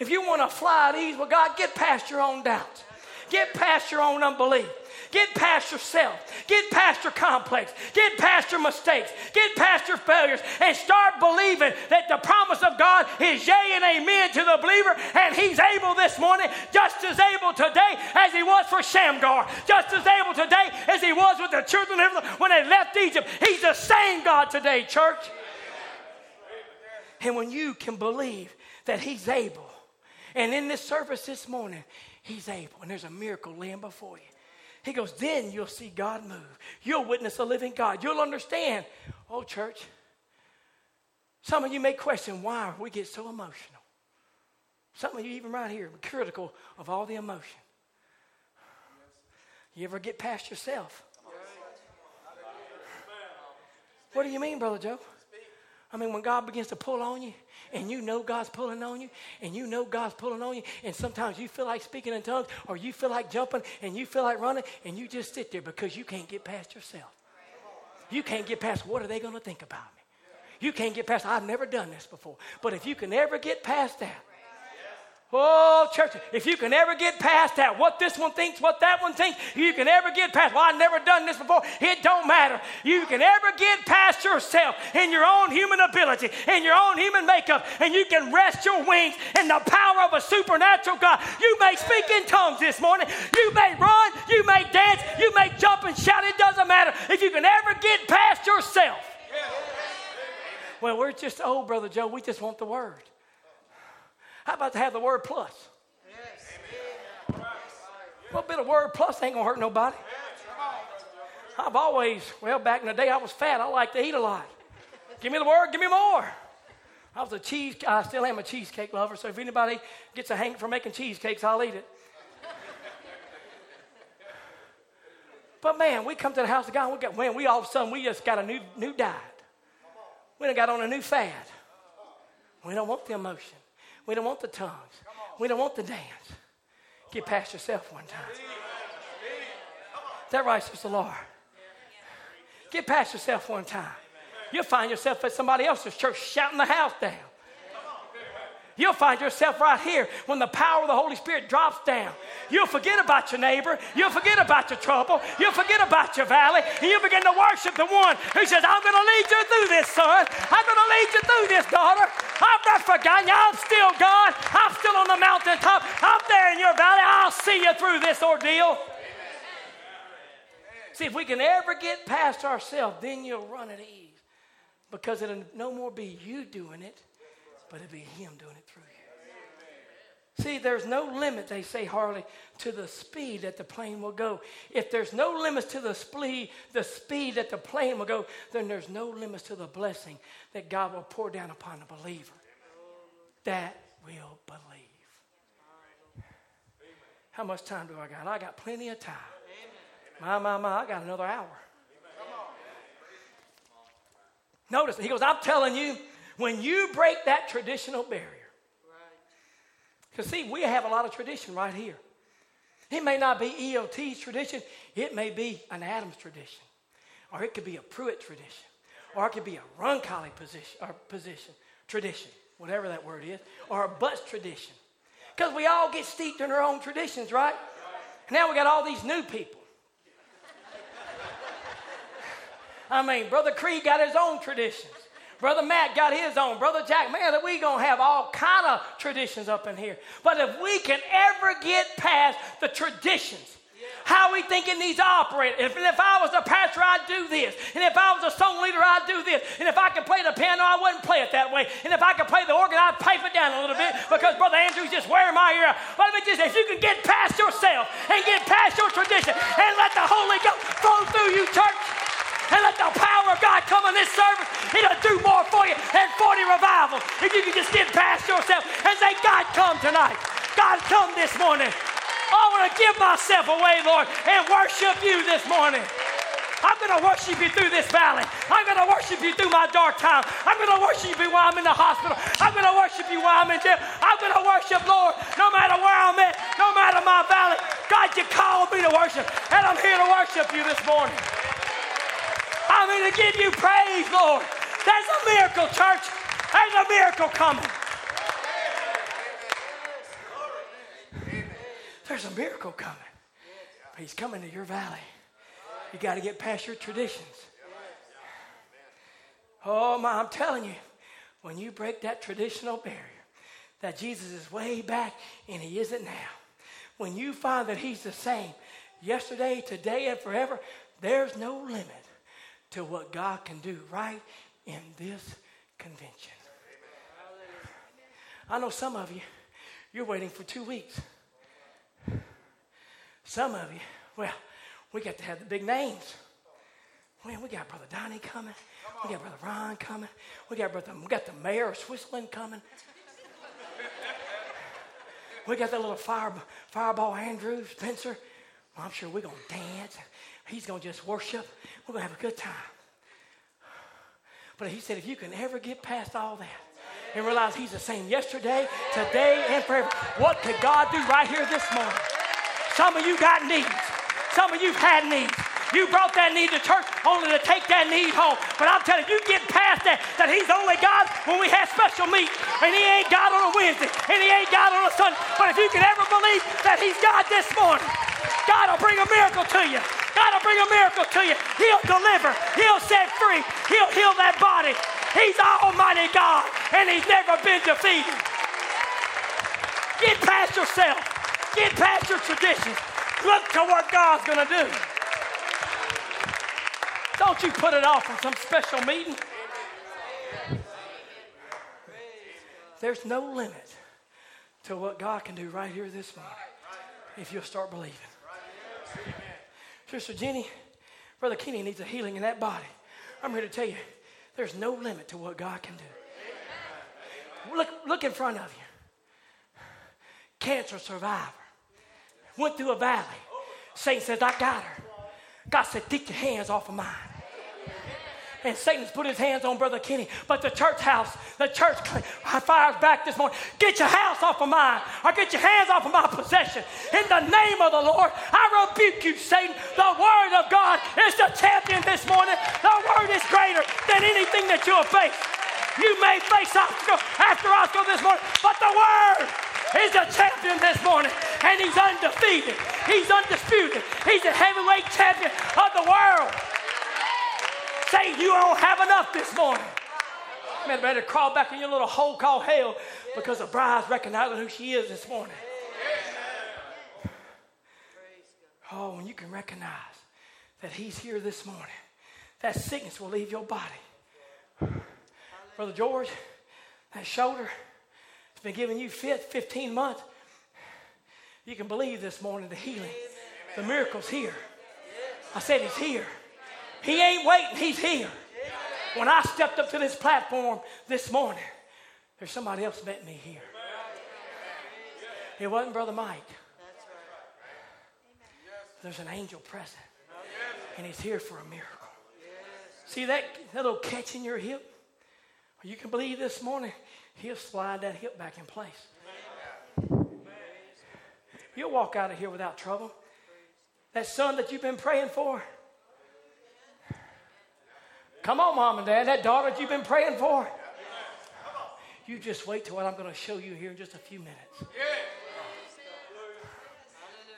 If you want to fly at ease with God, get past your own doubts. Get past your own unbelief. Get past yourself. Get past your complex. Get past your mistakes. Get past your failures and start believing that the promise of God is yea and amen to the believer. And He's able this morning, just as able today as He was for Shamgar, just as able today as He was with the children of Israel when they left Egypt. He's the same God today, church. And when you can believe that He's able, and in this service this morning, He's able, and there's a miracle laying before you. He goes, then you'll see God move. You'll witness a living God. You'll understand. Oh, church, some of you may question why we get so emotional. Some of you, even right here, are critical of all the emotion. You ever get past yourself? What do you mean, Brother Joe? I mean, when God begins to pull on you, and you know God's pulling on you, and you know God's pulling on you, and sometimes you feel like speaking in tongues, or you feel like jumping, and you feel like running, and you just sit there because you can't get past yourself. You can't get past what are they going to think about me? You can't get past, I've never done this before. But if you can ever get past that, Oh, church, if you can ever get past that, what this one thinks, what that one thinks, you can ever get past, well, I've never done this before, it don't matter. You can ever get past yourself in your own human ability, in your own human makeup, and you can rest your wings in the power of a supernatural God. You may speak in tongues this morning, you may run, you may dance, you may jump and shout, it doesn't matter. If you can ever get past yourself. Well, we're just, oh, Brother Joe, we just want the word. How about to have the word plus? Yes. A little bit of word plus ain't gonna hurt nobody. I've always, well, back in the day I was fat. I like to eat a lot. Give me the word, give me more. I was a cheese, I still am a cheesecake lover, so if anybody gets a hang for making cheesecakes, I'll eat it. But man, we come to the house of God, we got, man, we all of a sudden, we just got a new, new diet. We done got on a new fad. We don't want the emotion. We don't want the tongues. We don't want the dance. Get past yourself one time. Is that right, Sister Laura? Get past yourself one time. You'll find yourself at somebody else's church shouting the house down. You'll find yourself right here when the power of the Holy Spirit drops down. You'll forget about your neighbor. You'll forget about your trouble. You'll forget about your valley. And you'll begin to worship the one who says, I'm going to lead you through this, son. I'm going to lead you through this, daughter. I've not forgotten you. I'm still God. I'm still on the mountaintop. I'm there in your valley. I'll see you through this ordeal. See, if we can ever get past ourselves, then you'll run at ease. Because it'll no more be you doing it, but it'll be Him doing it. See, there's no limit, they say, Harley, to the speed that the plane will go. If there's no limits to the speed, the speed that the plane will go, then there's no limits to the blessing that God will pour down upon the believer. That will believe. How much time do I got? I got plenty of time. My, my, my, I got another hour. Notice, he goes, I'm telling you, when you break that traditional barrier, because see, we have a lot of tradition right here. It may not be EOT's tradition, it may be an Adams tradition, or it could be a Pruitt tradition, or it could be a Roncalli position, or position, tradition, whatever that word is, or a Butts tradition. Because we all get steeped in our own traditions, right? Now we got all these new people. I mean, Brother Creed got his own traditions. Brother Matt got his own. Brother Jack, man, that we gonna have all kind of traditions up in here. But if we can ever get past the traditions, how we think it needs to operate. If, if I was a pastor, I'd do this. And if I was a song leader, I'd do this. And if I could play the piano, I wouldn't play it that way. And if I could play the organ, I'd pipe it down a little bit because Brother Andrew's just wearing my ear out. But let me just, if you can get past yourself and get past your tradition and let the Holy Ghost flow through you, church, and let the power of God come in this service. It'll do more for you than 40 revivals. If you can just get past yourself and say, God, come tonight. God, come this morning. I want to give myself away, Lord, and worship you this morning. I'm going to worship you through this valley. I'm going to worship you through my dark time. I'm going to worship you while I'm in the hospital. I'm going to worship you while I'm in jail. I'm going to worship, Lord, no matter where I'm at, no matter my valley. God, you called me to worship, and I'm here to worship you this morning. I'm here to give you praise, Lord. There's a miracle, church. There's a miracle coming. There's a miracle coming. He's coming to your valley. You got to get past your traditions. Oh, my, I'm telling you, when you break that traditional barrier, that Jesus is way back and he isn't now. When you find that he's the same yesterday, today, and forever, there's no limit to what God can do right in this convention. I know some of you, you're waiting for two weeks. Some of you, well, we got to have the big names. Man, we got Brother Donnie coming. We got Brother Ron coming. We got Brother, we got the mayor of Switzerland coming. we got that little fire, fireball Andrew Spencer. Well, I'm sure we're gonna dance. He's gonna just worship. We're gonna have a good time. But he said, if you can ever get past all that, and realize He's the same yesterday, today, and forever. What could God do right here this morning? Some of you got needs. Some of you've had needs. You brought that need to church only to take that need home. But I'm telling you, you get past that, that He's only God when we have special meet. And He ain't God on a Wednesday. And He ain't God on a Sunday. But if you can ever believe that He's God this morning, God will bring a miracle to you. God will bring a miracle to you. He'll deliver. He'll set free. He'll heal that body. He's Almighty God, and He's never been defeated. Get past yourself. Get past your traditions. Look to what God's going to do. Don't you put it off on some special meeting. There's no limit to what God can do right here this morning if you'll start believing. Sister Jenny, Brother Kenny needs a healing in that body. I'm here to tell you, there's no limit to what God can do. Look, look in front of you cancer survivor. Went through a valley. Satan says, I got her. God said, Take your hands off of mine. And Satan's put his hands on Brother Kenny. But the church house, the church fires back this morning. Get your house off of mine, or get your hands off of my possession. In the name of the Lord, I rebuke you, Satan. The word of God is the champion this morning. The word is greater than anything that you'll face. You may face obstacle after obstacle this morning, but the word He's a champion this morning, and he's undefeated. He's undisputed. He's a heavyweight champion of the world. Say you don't have enough this morning. Man, better crawl back in your little hole called hell because the bride's recognizing who she is this morning. Oh, when you can recognize that he's here this morning, that sickness will leave your body. Brother George, that shoulder, it's been giving you fit 15 months. You can believe this morning the healing, the miracle's here. I said he's here. He ain't waiting, he's here. When I stepped up to this platform this morning, there's somebody else met me here. It wasn't Brother Mike. There's an angel present, and he's here for a miracle. See that, that little catch in your hip? You can believe this morning He'll slide that hip back in place. You'll walk out of here without trouble. That son that you've been praying for. Come on, mom and dad. That daughter that you've been praying for. You just wait till what I'm going to show you here in just a few minutes.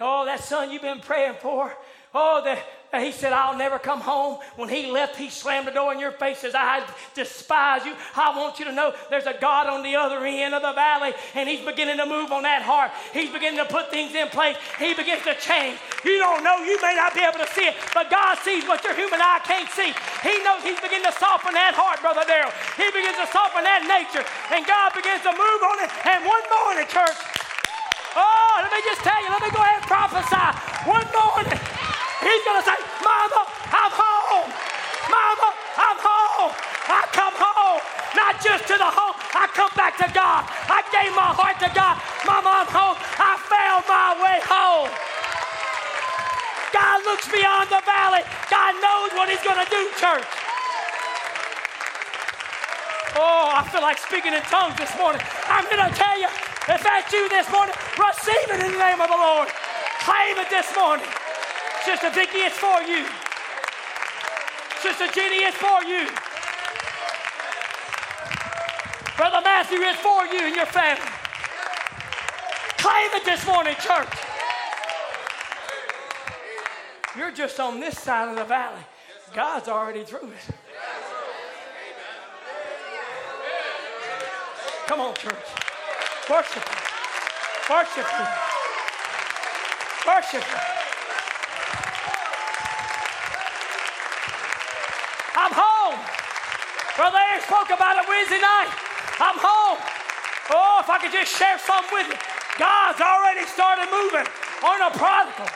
Oh, that son you've been praying for. Oh, that and he said, I'll never come home. When he left, he slammed the door in your face, says, I despise you. I want you to know there's a God on the other end of the valley, and he's beginning to move on that heart. He's beginning to put things in place. He begins to change. You don't know, you may not be able to see it, but God sees what your human eye can't see. He knows he's beginning to soften that heart, Brother Darrell. He begins to soften that nature, and God begins to move on it. And one morning, church, oh, let me just tell you, let me go ahead and prophesy. One morning, He's going to say, Mama, I'm home. Mama, I'm home. I come home. Not just to the home. I come back to God. I gave my heart to God. Mama, I'm home. I found my way home. God looks beyond the valley, God knows what He's going to do, church. Oh, I feel like speaking in tongues this morning. I'm going to tell you, if that's you this morning, receive it in the name of the Lord. Claim it this morning. Sister Vicky, it's for you. Sister Jenny, it's for you. Brother Matthew, it's for you and your family. Claim it this morning, church. You're just on this side of the valley. God's already through it. Come on, church. Worship. Worship. Worship. Brother spoke about it Wednesday night. I'm home. Oh, if I could just share something with you. God's already started moving on a prodigal.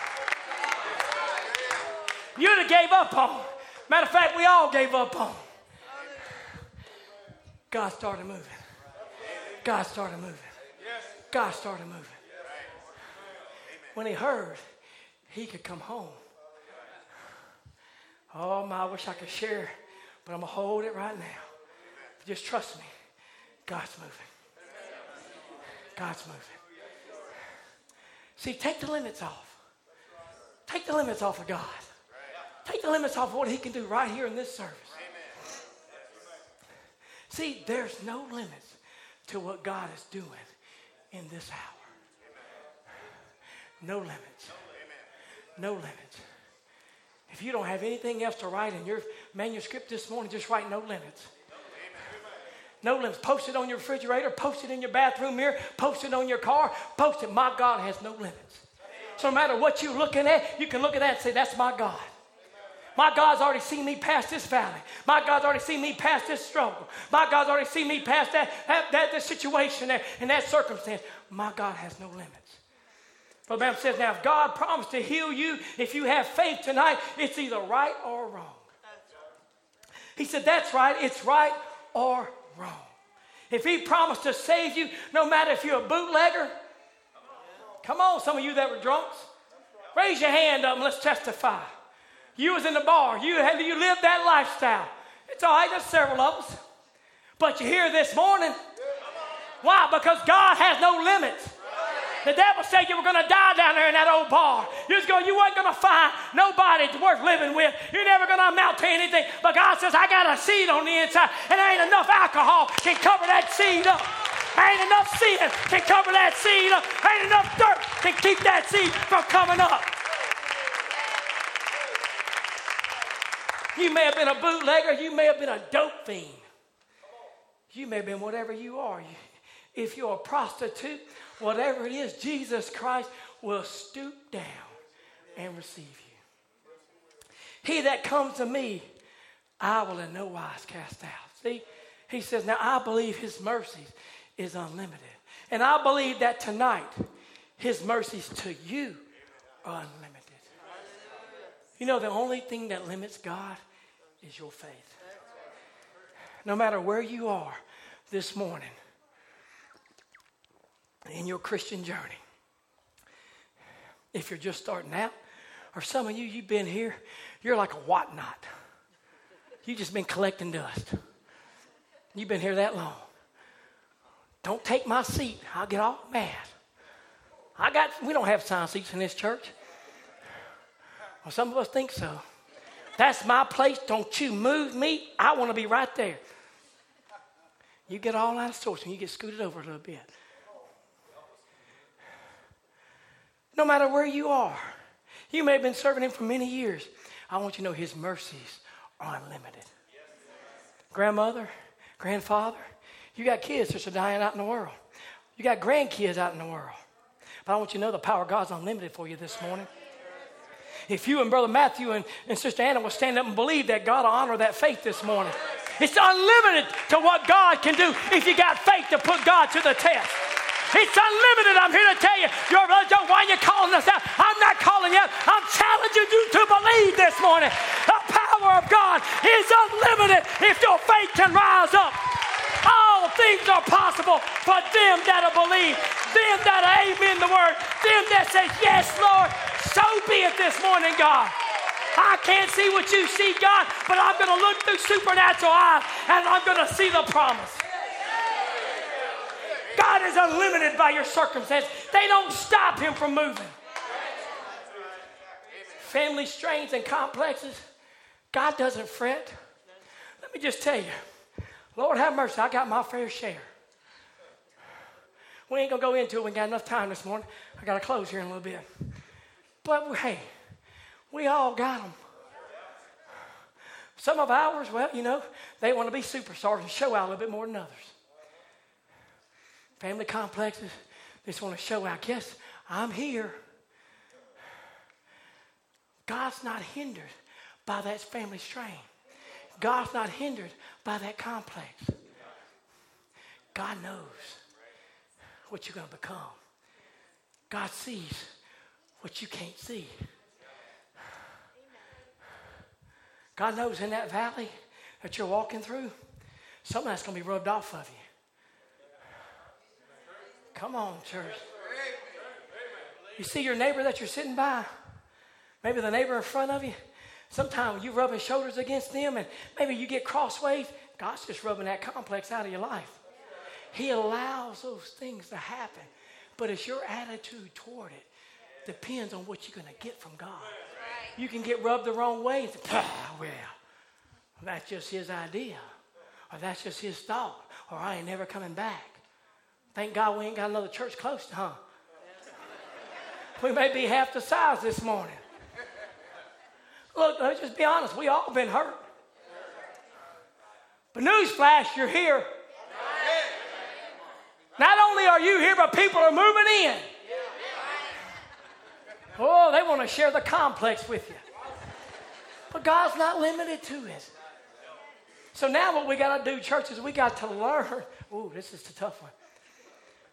You'd have gave up on. Matter of fact, we all gave up on. God started moving. God started moving. God started moving. When he heard he could come home. Oh my, I wish I could share, but I'm gonna hold it right now. Just trust me. God's moving. God's moving. See, take the limits off. Take the limits off of God. Take the limits off of what He can do right here in this service. See, there's no limits to what God is doing in this hour. No limits. No limits. If you don't have anything else to write in your manuscript this morning, just write no limits. No limits. Post it on your refrigerator, post it in your bathroom mirror, post it on your car, post it. My God has no limits. So no matter what you're looking at, you can look at that and say, That's my God. My God's already seen me past this valley. My God's already seen me past this struggle. My God's already seen me past that, that, that, that situation there and that circumstance. My God has no limits. Brother Branham says, now if God promised to heal you, if you have faith tonight, it's either right or wrong. He said, that's right, it's right or wrong. If he promised to save you, no matter if you're a bootlegger, come on, some of you that were drunks, raise your hand up and let's testify. You was in the bar, you had you lived that lifestyle. It's all right, there's several of us. But you're here this morning. Why? Because God has no limits. The devil said you were going to die down there in that old bar. You, was going, you weren't going to find nobody worth living with. You're never going to amount to anything. But God says, I got a seed on the inside, and there ain't enough alcohol can cover that seed up. Ain't enough sin can cover that seed up. Ain't enough dirt can keep that seed from coming up. You may have been a bootlegger. You may have been a dope fiend. You may have been whatever you are. If you're a prostitute, whatever it is, Jesus Christ will stoop down and receive you. He that comes to me, I will in no wise cast out. See, he says, Now I believe his mercies is unlimited. And I believe that tonight, his mercies to you are unlimited. You know, the only thing that limits God is your faith. No matter where you are this morning, in your Christian journey. If you're just starting out, or some of you, you've been here, you're like a whatnot. You've just been collecting dust. You've been here that long. Don't take my seat. I'll get all mad. I got, we don't have sign seats in this church. Well, some of us think so. That's my place. Don't you move me. I want to be right there. You get all out of sorts and you get scooted over a little bit. No matter where you are. You may have been serving Him for many years. I want you to know His mercies are unlimited. Grandmother, grandfather, you got kids that are dying out in the world. You got grandkids out in the world. But I want you to know the power of God's unlimited for you this morning. If you and Brother Matthew and, and Sister Anna will stand up and believe that God will honor that faith this morning. It's unlimited to what God can do if you got faith to put God to the test. It's unlimited. I'm here to tell you. Your brother Joe, why are you calling us out? I'm not calling you out. I'm challenging you to believe this morning. The power of God is unlimited if your faith can rise up. All things are possible for them that believe, them that amen the word, them that say, Yes, Lord, so be it this morning, God. I can't see what you see, God, but I'm going to look through supernatural eyes and I'm going to see the promise. God is unlimited by your circumstance. They don't stop him from moving. Family strains and complexes, God doesn't fret. Let me just tell you, Lord have mercy, I got my fair share. We ain't gonna go into it. We got enough time this morning. I gotta close here in a little bit. But hey, we all got them. Some of ours, well, you know, they want to be superstars and show out a little bit more than others. Family complexes, they just want to show out. Yes, I'm here. God's not hindered by that family strain. God's not hindered by that complex. God knows what you're going to become. God sees what you can't see. God knows in that valley that you're walking through, something that's going to be rubbed off of you. Come on, church. You see your neighbor that you're sitting by, maybe the neighbor in front of you. Sometimes you're rubbing shoulders against them, and maybe you get crossways. God's just rubbing that complex out of your life. He allows those things to happen, but it's your attitude toward it depends on what you're going to get from God. You can get rubbed the wrong way and say, ah, well, that's just his idea, or that's just his thought, or I ain't never coming back. Thank God we ain't got another church close to, huh? We may be half the size this morning. Look, let's just be honest, we all been hurt. But newsflash, you're here. Not only are you here, but people are moving in. Oh, they want to share the complex with you. But God's not limited to it. So now what we got to do, church, is we got to learn. Ooh, this is the tough one.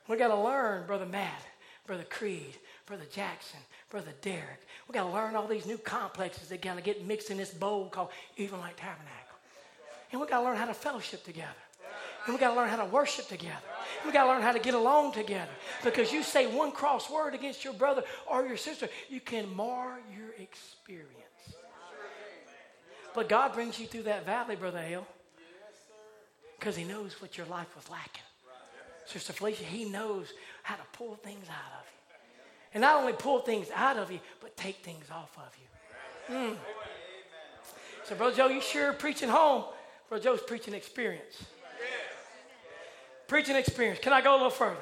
We got to learn, Brother Matt, Brother Creed, Brother Jackson, Brother Derek. We got to learn all these new complexes that got to get mixed in this bowl called Evening Light Tabernacle. And we got to learn how to fellowship together. And we got to learn how to worship together. And we got to learn how to get along together. Because you say one cross word against your brother or your sister, you can mar your experience. But God brings you through that valley, Brother Hale, because He knows what your life was lacking. Sister Felicia, He knows how to pull things out of you. And not only pull things out of you, but take things off of you. Mm. So, Brother Joe, you sure preaching home? Brother Joe's preaching experience. Preaching experience. Can I go a little further?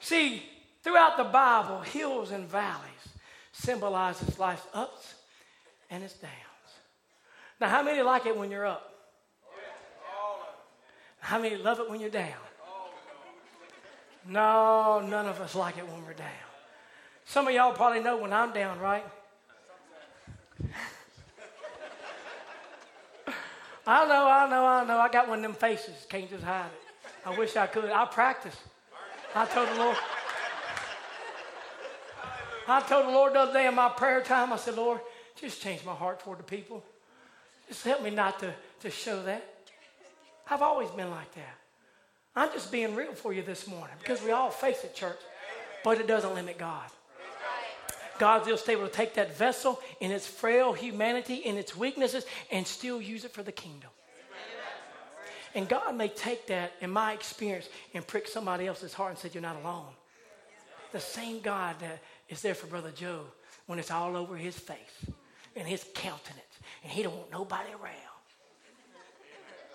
See, throughout the Bible, hills and valleys symbolizes life's ups and its downs. Now, how many like it when you're up? How many love it when you're down? No, none of us like it when we're down. Some of y'all probably know when I'm down, right? I know, I know, I know. I got one of them faces. Can't just hide it. I wish I could. I practice. I told the Lord. I told the Lord the other day in my prayer time, I said, Lord, just change my heart toward the people. Just help me not to, to show that. I've always been like that. I'm just being real for you this morning because we all face it, church, but it doesn't limit God. God's still able to take that vessel in its frail humanity, in its weaknesses, and still use it for the kingdom. And God may take that, in my experience, and prick somebody else's heart and say, You're not alone. The same God that is there for Brother Joe when it's all over his face and his countenance, and he don't want nobody around.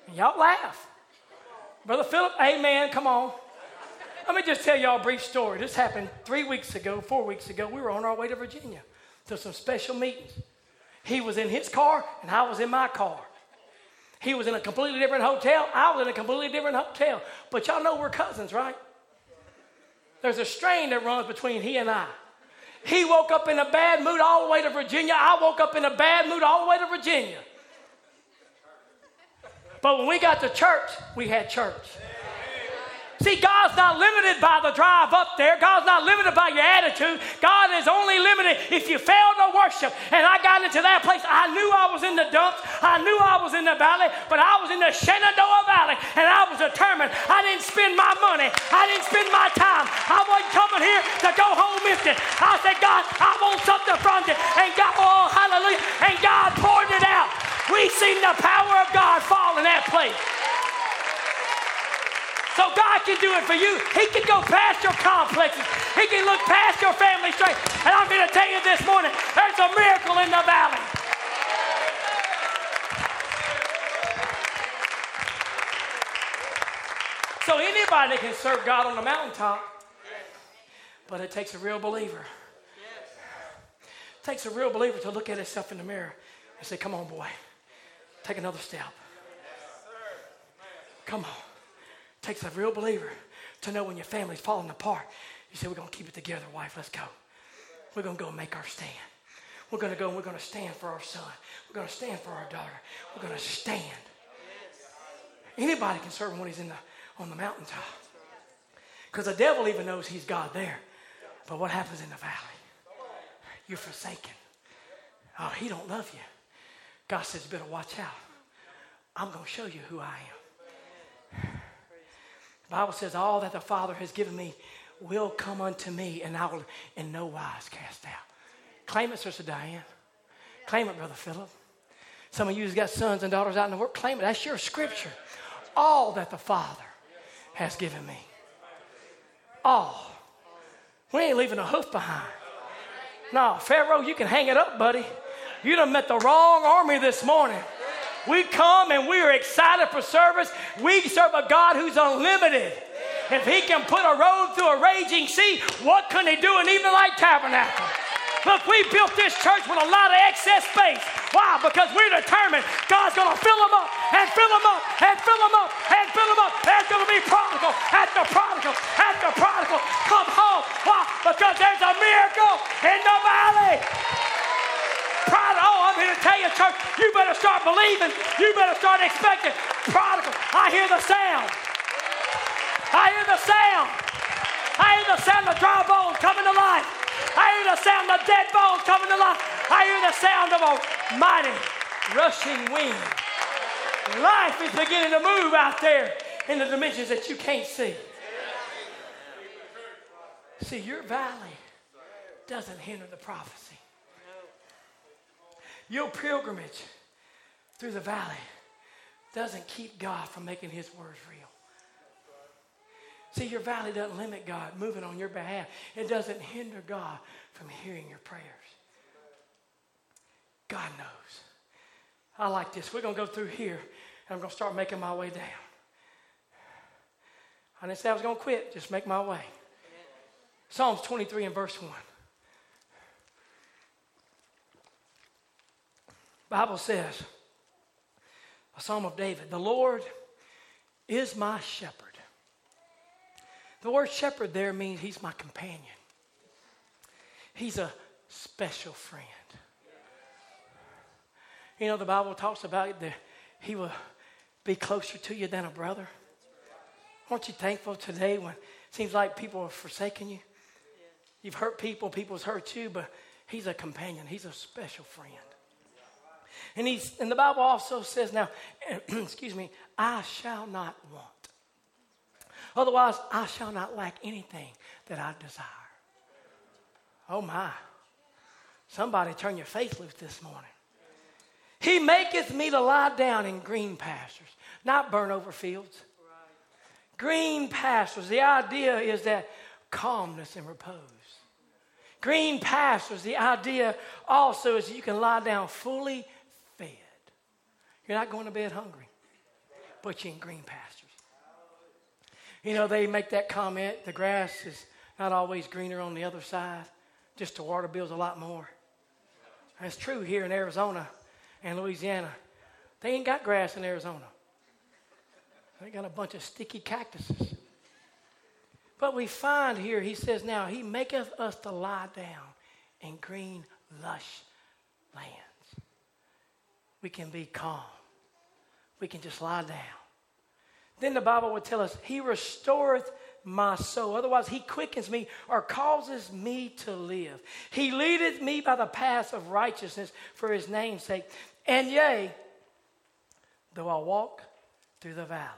And y'all laugh. Brother Philip, amen, come on. Let me just tell y'all a brief story. This happened three weeks ago, four weeks ago. We were on our way to Virginia to some special meetings. He was in his car, and I was in my car. He was in a completely different hotel. I was in a completely different hotel. But y'all know we're cousins, right? There's a strain that runs between he and I. He woke up in a bad mood all the way to Virginia. I woke up in a bad mood all the way to Virginia. But when we got to church, we had church. See, God's not limited by the drive up there. God's not limited by your attitude. God is only limited if you fail to worship. And I got into that place. I knew I was in the dumps. I knew I was in the valley, but I was in the Shenandoah Valley, and I was determined. I didn't spend my money. I didn't spend my time. I wasn't coming here to go home empty. I said, God, I want something from you. And God, oh, hallelujah. Seen the power of God fall in that place. So God can do it for you. He can go past your complexes. He can look past your family straight. And I'm going to tell you this morning, there's a miracle in the valley. So anybody can serve God on the mountaintop, but it takes a real believer. It takes a real believer to look at himself in the mirror and say, Come on, boy, take another step. Come on takes a real believer to know when your family's falling apart. You say, We're going to keep it together, wife. Let's go. We're going to go and make our stand. We're going to go and we're going to stand for our son. We're going to stand for our daughter. We're going to stand. Anybody can serve him when he's in the, on the mountaintop. Because the devil even knows he's God there. But what happens in the valley? You're forsaken. Oh, he don't love you. God says, better watch out. I'm going to show you who I am. The Bible says, All that the Father has given me will come unto me, and I will in no wise cast out. Claim it, Sister Diane. Claim it, Brother Philip. Some of you have got sons and daughters out in the world. Claim it. That's your scripture. All that the Father has given me. All. We ain't leaving a hoof behind. No, Pharaoh, you can hang it up, buddy. You done met the wrong army this morning. We come and we are excited for service. We serve a God who's unlimited. If he can put a road through a raging sea, what can he do in Evening Light Tabernacle? Look, we built this church with a lot of excess space. Why? Because we're determined God's going to fill them up and fill them up and fill them up and fill them up. There's going to be prodigal after prodigal after prodigal. Come home. Why? Because there's a miracle in the valley. Here to tell you, church, you better start believing. You better start expecting. Prodigal. I hear the sound. I hear the sound. I hear the sound of dry bones coming to life. I hear the sound of dead bones coming to life. I hear the sound of a mighty rushing wind. Life is beginning to move out there in the dimensions that you can't see. See, your valley doesn't hinder the prophecy. Your pilgrimage through the valley doesn't keep God from making his words real. See, your valley doesn't limit God moving on your behalf. It doesn't hinder God from hearing your prayers. God knows. I like this. We're going to go through here, and I'm going to start making my way down. I didn't say I was going to quit, just make my way. Psalms 23 and verse 1. Bible says, a psalm of David, the Lord is my shepherd. The word shepherd there means he's my companion. He's a special friend. You know, the Bible talks about that he will be closer to you than a brother. Aren't you thankful today when it seems like people are forsaking you? You've hurt people, people's hurt you, but he's a companion. He's a special friend. And, he's, and the Bible also says, now, excuse me, I shall not want. Otherwise, I shall not lack anything that I desire. Oh my. Somebody turn your faith loose this morning. He maketh me to lie down in green pastures, not burn over fields. Green pastures. The idea is that calmness and repose. Green pastures. The idea also is you can lie down fully. You're not going to bed hungry, but you're in green pastures. You know, they make that comment the grass is not always greener on the other side, just the water bill's a lot more. That's true here in Arizona and Louisiana. They ain't got grass in Arizona, they got a bunch of sticky cactuses. But we find here, he says, Now he maketh us to lie down in green, lush lands. We can be calm. We can just lie down. Then the Bible would tell us, He restoreth my soul. Otherwise, He quickens me or causes me to live. He leadeth me by the path of righteousness for His name's sake. And yea, though I walk through the valley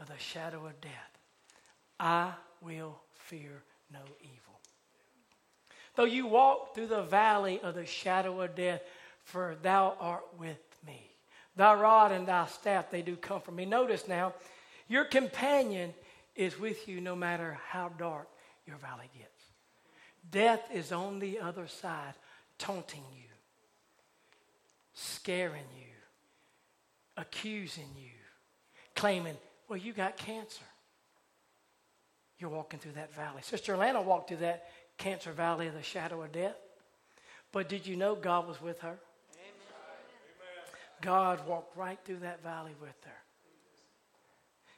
of the shadow of death, I will fear no evil. Though you walk through the valley of the shadow of death, for thou art with. Thy rod and thy staff, they do comfort me. Notice now, your companion is with you no matter how dark your valley gets. Death is on the other side, taunting you, scaring you, accusing you, claiming, well, you got cancer. You're walking through that valley. Sister Atlanta walked through that cancer valley of the shadow of death. But did you know God was with her? God walked right through that valley with her.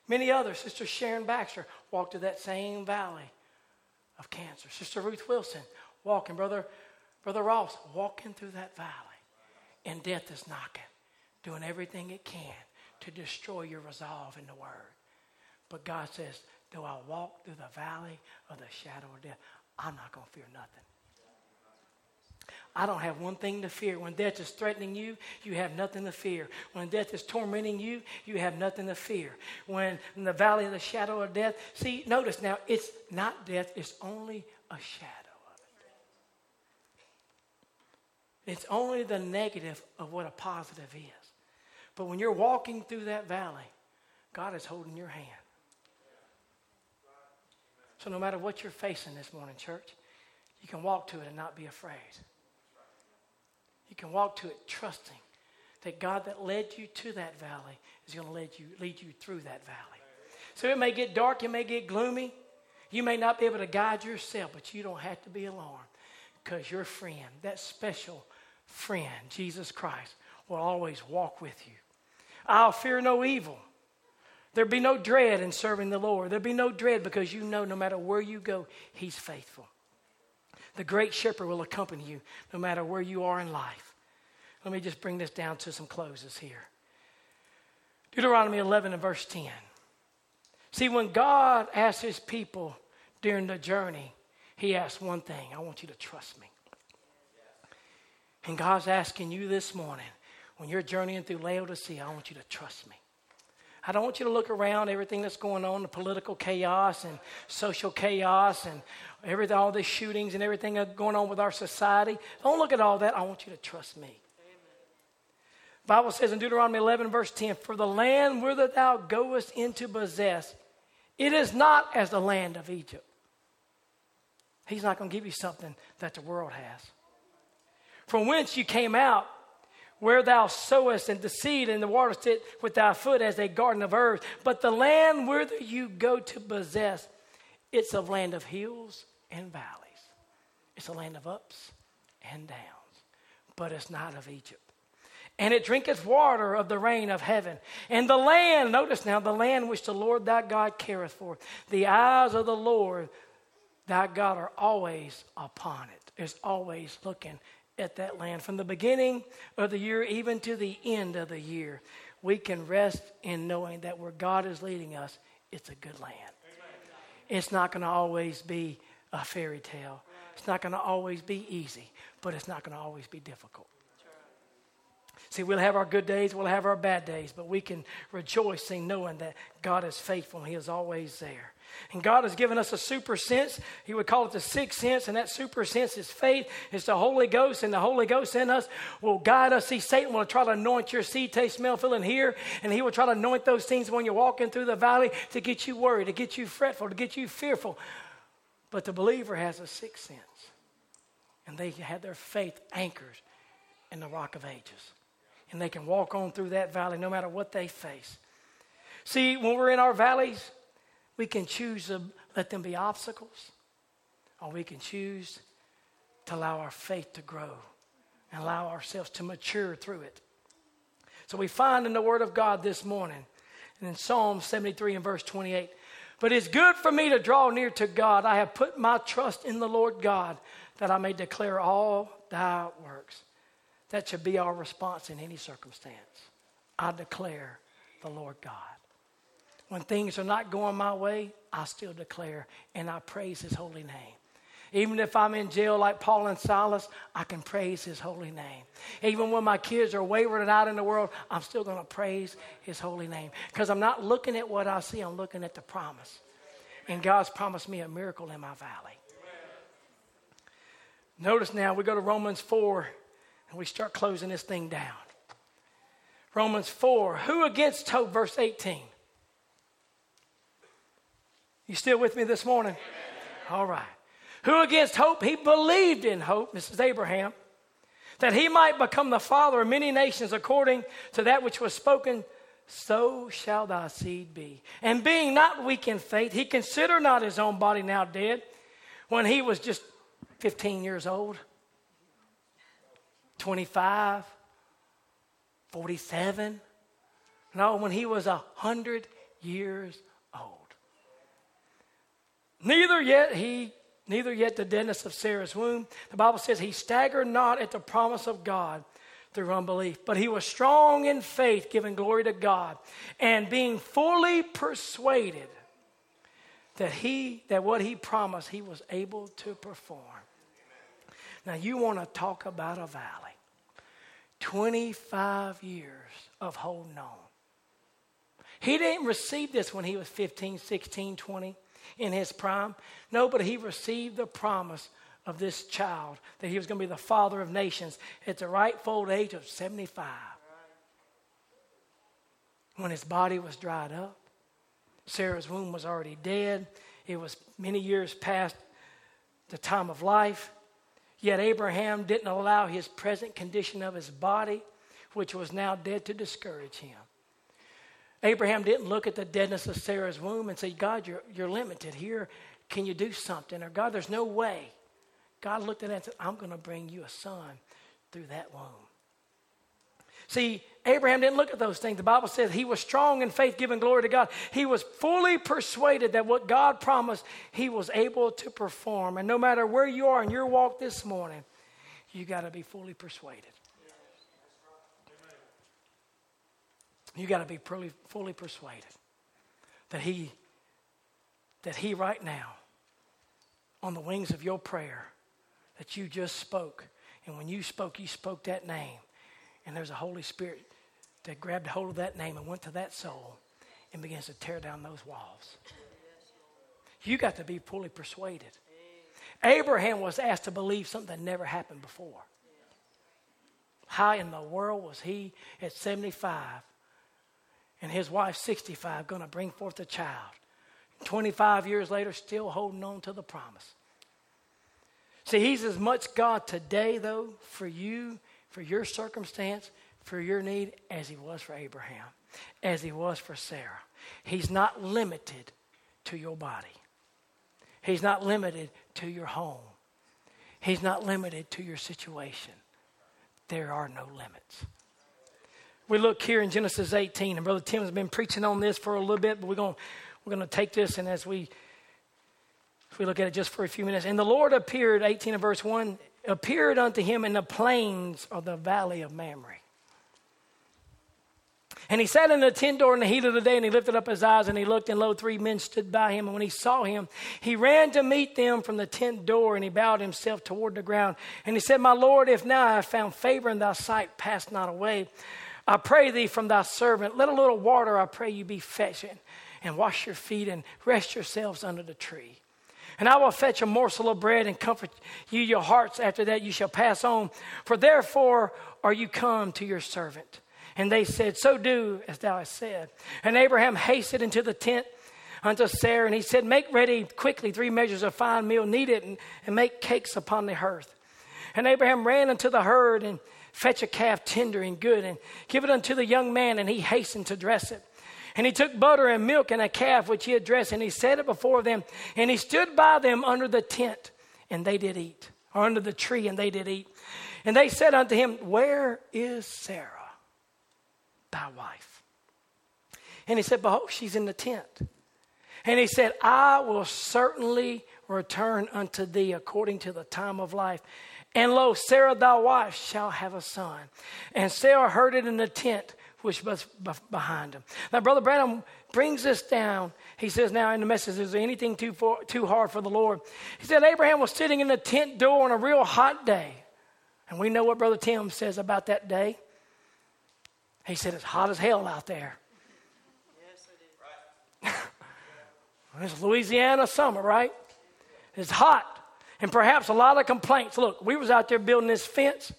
Many others, Sister Sharon Baxter walked through that same valley of cancer. Sister Ruth Wilson walking, Brother, Brother Ross walking through that valley. And death is knocking, doing everything it can to destroy your resolve in the Word. But God says, though I walk through the valley of the shadow of death, I'm not going to fear nothing. I don't have one thing to fear. When death is threatening you, you have nothing to fear. When death is tormenting you, you have nothing to fear. When in the valley of the shadow of death, see, notice now, it's not death, it's only a shadow of it. It's only the negative of what a positive is. But when you're walking through that valley, God is holding your hand. So no matter what you're facing this morning, church, you can walk to it and not be afraid. You can walk to it trusting that God that led you to that valley is going to lead you, lead you through that valley. So it may get dark, it may get gloomy. You may not be able to guide yourself, but you don't have to be alarmed because your friend, that special friend, Jesus Christ, will always walk with you. I'll fear no evil. There'll be no dread in serving the Lord. There'll be no dread because you know no matter where you go, He's faithful. The great shepherd will accompany you no matter where you are in life. Let me just bring this down to some closes here. Deuteronomy 11 and verse 10. See, when God asks his people during the journey, he asks one thing I want you to trust me. And God's asking you this morning, when you're journeying through Laodicea, I want you to trust me. I don't want you to look around everything that's going on, the political chaos and social chaos and everything, all the shootings and everything going on with our society. Don't look at all that. I want you to trust me. Amen. Bible says in Deuteronomy 11, verse 10, For the land whither thou goest into possess, it is not as the land of Egypt. He's not going to give you something that the world has. From whence you came out, where thou sowest and the seed and the water sit with thy foot as a garden of earth. But the land whither you go to possess, it's a land of hills and valleys. It's a land of ups and downs, but it's not of Egypt. And it drinketh water of the rain of heaven. And the land, notice now, the land which the Lord thy God careth for. The eyes of the Lord thy God are always upon it. is always looking at that land. From the beginning of the year even to the end of the year, we can rest in knowing that where God is leading us, it's a good land. It's not going to always be a fairy tale. It's not going to always be easy, but it's not going to always be difficult. See, we'll have our good days, we'll have our bad days, but we can rejoice in knowing that God is faithful and He is always there. And God has given us a super sense. He would call it the sixth sense, and that super sense is faith. It's the Holy Ghost, and the Holy Ghost in us will guide us. See, Satan will try to anoint your see, taste, smell, feel, and hear, and he will try to anoint those things when you're walking through the valley to get you worried, to get you fretful, to get you fearful. But the believer has a sixth sense, and they have their faith anchored in the rock of ages. And they can walk on through that valley no matter what they face. See, when we're in our valleys, we can choose to let them be obstacles, or we can choose to allow our faith to grow and allow ourselves to mature through it. So we find in the Word of God this morning, and in Psalm 73 and verse 28, but it's good for me to draw near to God. I have put my trust in the Lord God that I may declare all thy works. That should be our response in any circumstance. I declare the Lord God. When things are not going my way, I still declare and I praise his holy name. Even if I'm in jail like Paul and Silas, I can praise his holy name. Even when my kids are and out in the world, I'm still going to praise his holy name. Because I'm not looking at what I see, I'm looking at the promise. And God's promised me a miracle in my valley. Notice now, we go to Romans 4 and we start closing this thing down. Romans 4. Who against hope? Verse 18. You still with me this morning? All right. Who against hope? He believed in hope, Mrs. Abraham, that he might become the father of many nations according to that which was spoken, so shall thy seed be. And being not weak in faith, he considered not his own body now dead when he was just 15 years old, 25, 47. No, when he was a hundred years old. Neither yet he, neither yet the deadness of Sarah's womb. The Bible says he staggered not at the promise of God through unbelief, but he was strong in faith, giving glory to God, and being fully persuaded that he that what he promised he was able to perform. Now you want to talk about a valley. 25 years of holding on. He didn't receive this when he was 15, 16, 20 in his prime. No, but he received the promise of this child that he was going to be the father of nations at the rightful age of 75. When his body was dried up, Sarah's womb was already dead. It was many years past the time of life. Yet Abraham didn't allow his present condition of his body, which was now dead, to discourage him. Abraham didn't look at the deadness of Sarah's womb and say, God, you're, you're limited here. Can you do something? Or God, there's no way. God looked at it and said, I'm going to bring you a son through that womb. See, Abraham didn't look at those things. The Bible says he was strong in faith, giving glory to God. He was fully persuaded that what God promised, he was able to perform. And no matter where you are in your walk this morning, you got to be fully persuaded. You got to be fully, fully persuaded that he, that he right now, on the wings of your prayer, that you just spoke. And when you spoke, you spoke that name. And there's a Holy Spirit that grabbed hold of that name and went to that soul and begins to tear down those walls. You got to be fully persuaded. Abraham was asked to believe something that never happened before. How in the world was he at 75 and his wife 65 going to bring forth a child? 25 years later, still holding on to the promise. See, he's as much God today, though, for you, for your circumstance, for your need, as he was for Abraham, as he was for Sarah. He's not limited to your body, he's not limited to your home, he's not limited to your situation. There are no limits. We look here in Genesis 18, and Brother Tim has been preaching on this for a little bit, but we're going we're going to take this, and as we if we look at it just for a few minutes, and the Lord appeared, 18 of verse 1, appeared unto him in the plains of the valley of Mamre. And he sat in the tent door in the heat of the day, and he lifted up his eyes, and he looked, and lo, three men stood by him. And when he saw him, he ran to meet them from the tent door, and he bowed himself toward the ground. And he said, My Lord, if now I have found favor in thy sight, pass not away. I pray thee from thy servant, let a little water, I pray you, be fetching, and wash your feet, and rest yourselves under the tree. And I will fetch a morsel of bread and comfort you your hearts. After that you shall pass on. For therefore are you come to your servant. And they said, So do as thou hast said. And Abraham hasted into the tent unto Sarah, and he said, Make ready quickly three measures of fine meal, knead it, and, and make cakes upon the hearth. And Abraham ran unto the herd and fetch a calf tender and good, and give it unto the young man, and he hastened to dress it. And he took butter and milk and a calf which he had dressed, and he set it before them. And he stood by them under the tent, and they did eat, or under the tree, and they did eat. And they said unto him, Where is Sarah? thy wife? And he said, Behold, she's in the tent. And he said, I will certainly return unto thee according to the time of life. And lo, Sarah thy wife shall have a son. And Sarah heard it in the tent which was behind him. Now, Brother Branham brings this down. He says, Now in the message, is there anything too, for, too hard for the Lord? He said, Abraham was sitting in the tent door on a real hot day. And we know what Brother Tim says about that day. He said, It's hot as hell out there. Yes, it is. Right. it's Louisiana summer, right? It's hot. And perhaps a lot of complaints. Look, we was out there building this fence.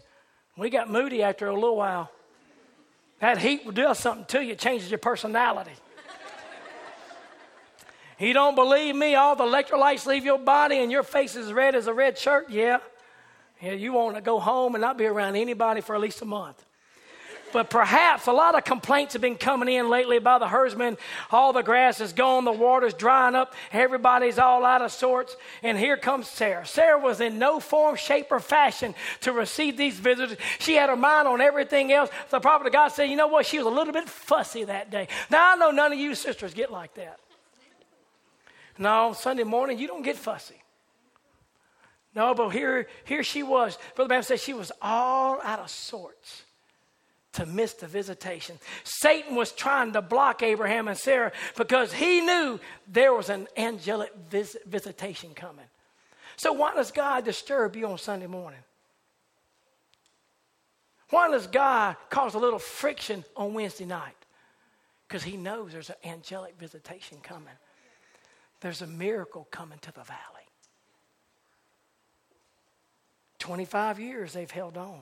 We got moody after a little while. That heat will do something to you, it changes your personality. you don't believe me? All the electrolytes leave your body and your face is red as a red shirt? Yeah. Yeah, you want to go home and not be around anybody for at least a month. But perhaps a lot of complaints have been coming in lately by the herdsmen. All the grass is gone, the water's drying up, everybody's all out of sorts. And here comes Sarah. Sarah was in no form, shape, or fashion to receive these visitors. She had her mind on everything else. The prophet of God said, You know what? She was a little bit fussy that day. Now, I know none of you sisters get like that. No, Sunday morning, you don't get fussy. No, but here, here she was. Brother Branham said she was all out of sorts to miss the visitation. Satan was trying to block Abraham and Sarah because he knew there was an angelic vis- visitation coming. So, why does God disturb you on Sunday morning? Why does God cause a little friction on Wednesday night? Because he knows there's an angelic visitation coming. There's a miracle coming to the valley. 25 years they've held on.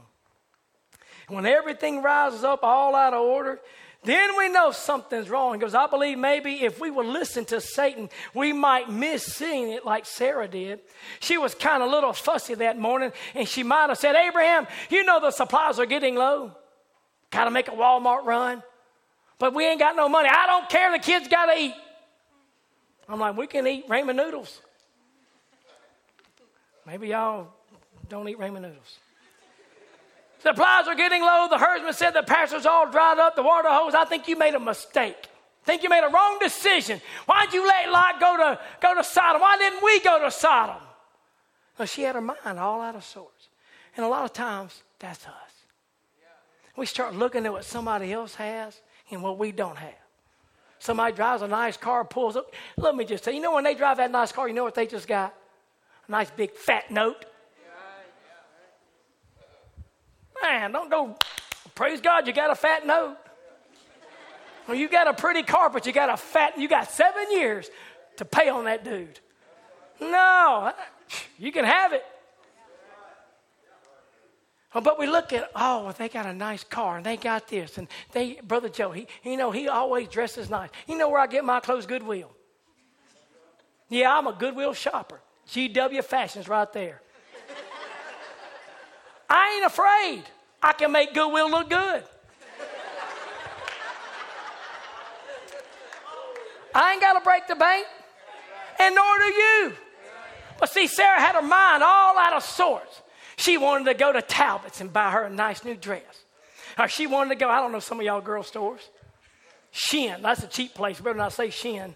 When everything rises up all out of order, then we know something's wrong. Because I believe maybe if we would listen to Satan, we might miss seeing it like Sarah did. She was kind of a little fussy that morning, and she might have said, Abraham, you know the supplies are getting low. Gotta make a Walmart run. But we ain't got no money. I don't care. The kids gotta eat. I'm like, we can eat ramen noodles. Maybe y'all don't eat ramen noodles. The supplies are getting low. The herdsman said the pasture's all dried up, the water hose. I think you made a mistake. think you made a wrong decision. Why'd you let Lot go to, go to Sodom? Why didn't we go to Sodom? Well, she had her mind all out of sorts. And a lot of times, that's us. We start looking at what somebody else has and what we don't have. Somebody drives a nice car, pulls up. Let me just say, you know, when they drive that nice car, you know what they just got? A nice big fat note. Man, don't go, praise God, you got a fat note. Well, you got a pretty car, but you got a fat, you got seven years to pay on that dude. No, you can have it. Oh, but we look at, oh, they got a nice car and they got this. And they, Brother Joe, he, you know, he always dresses nice. You know where I get my clothes? Goodwill. Yeah, I'm a Goodwill shopper. GW Fashions right there. I ain't afraid. I can make Goodwill look good. I ain't got to break the bank, and nor do you. But see, Sarah had her mind all out of sorts. She wanted to go to Talbot's and buy her a nice new dress. Or she wanted to go, I don't know, some of y'all girl stores. Shein, that's a cheap place. Better not say Shein.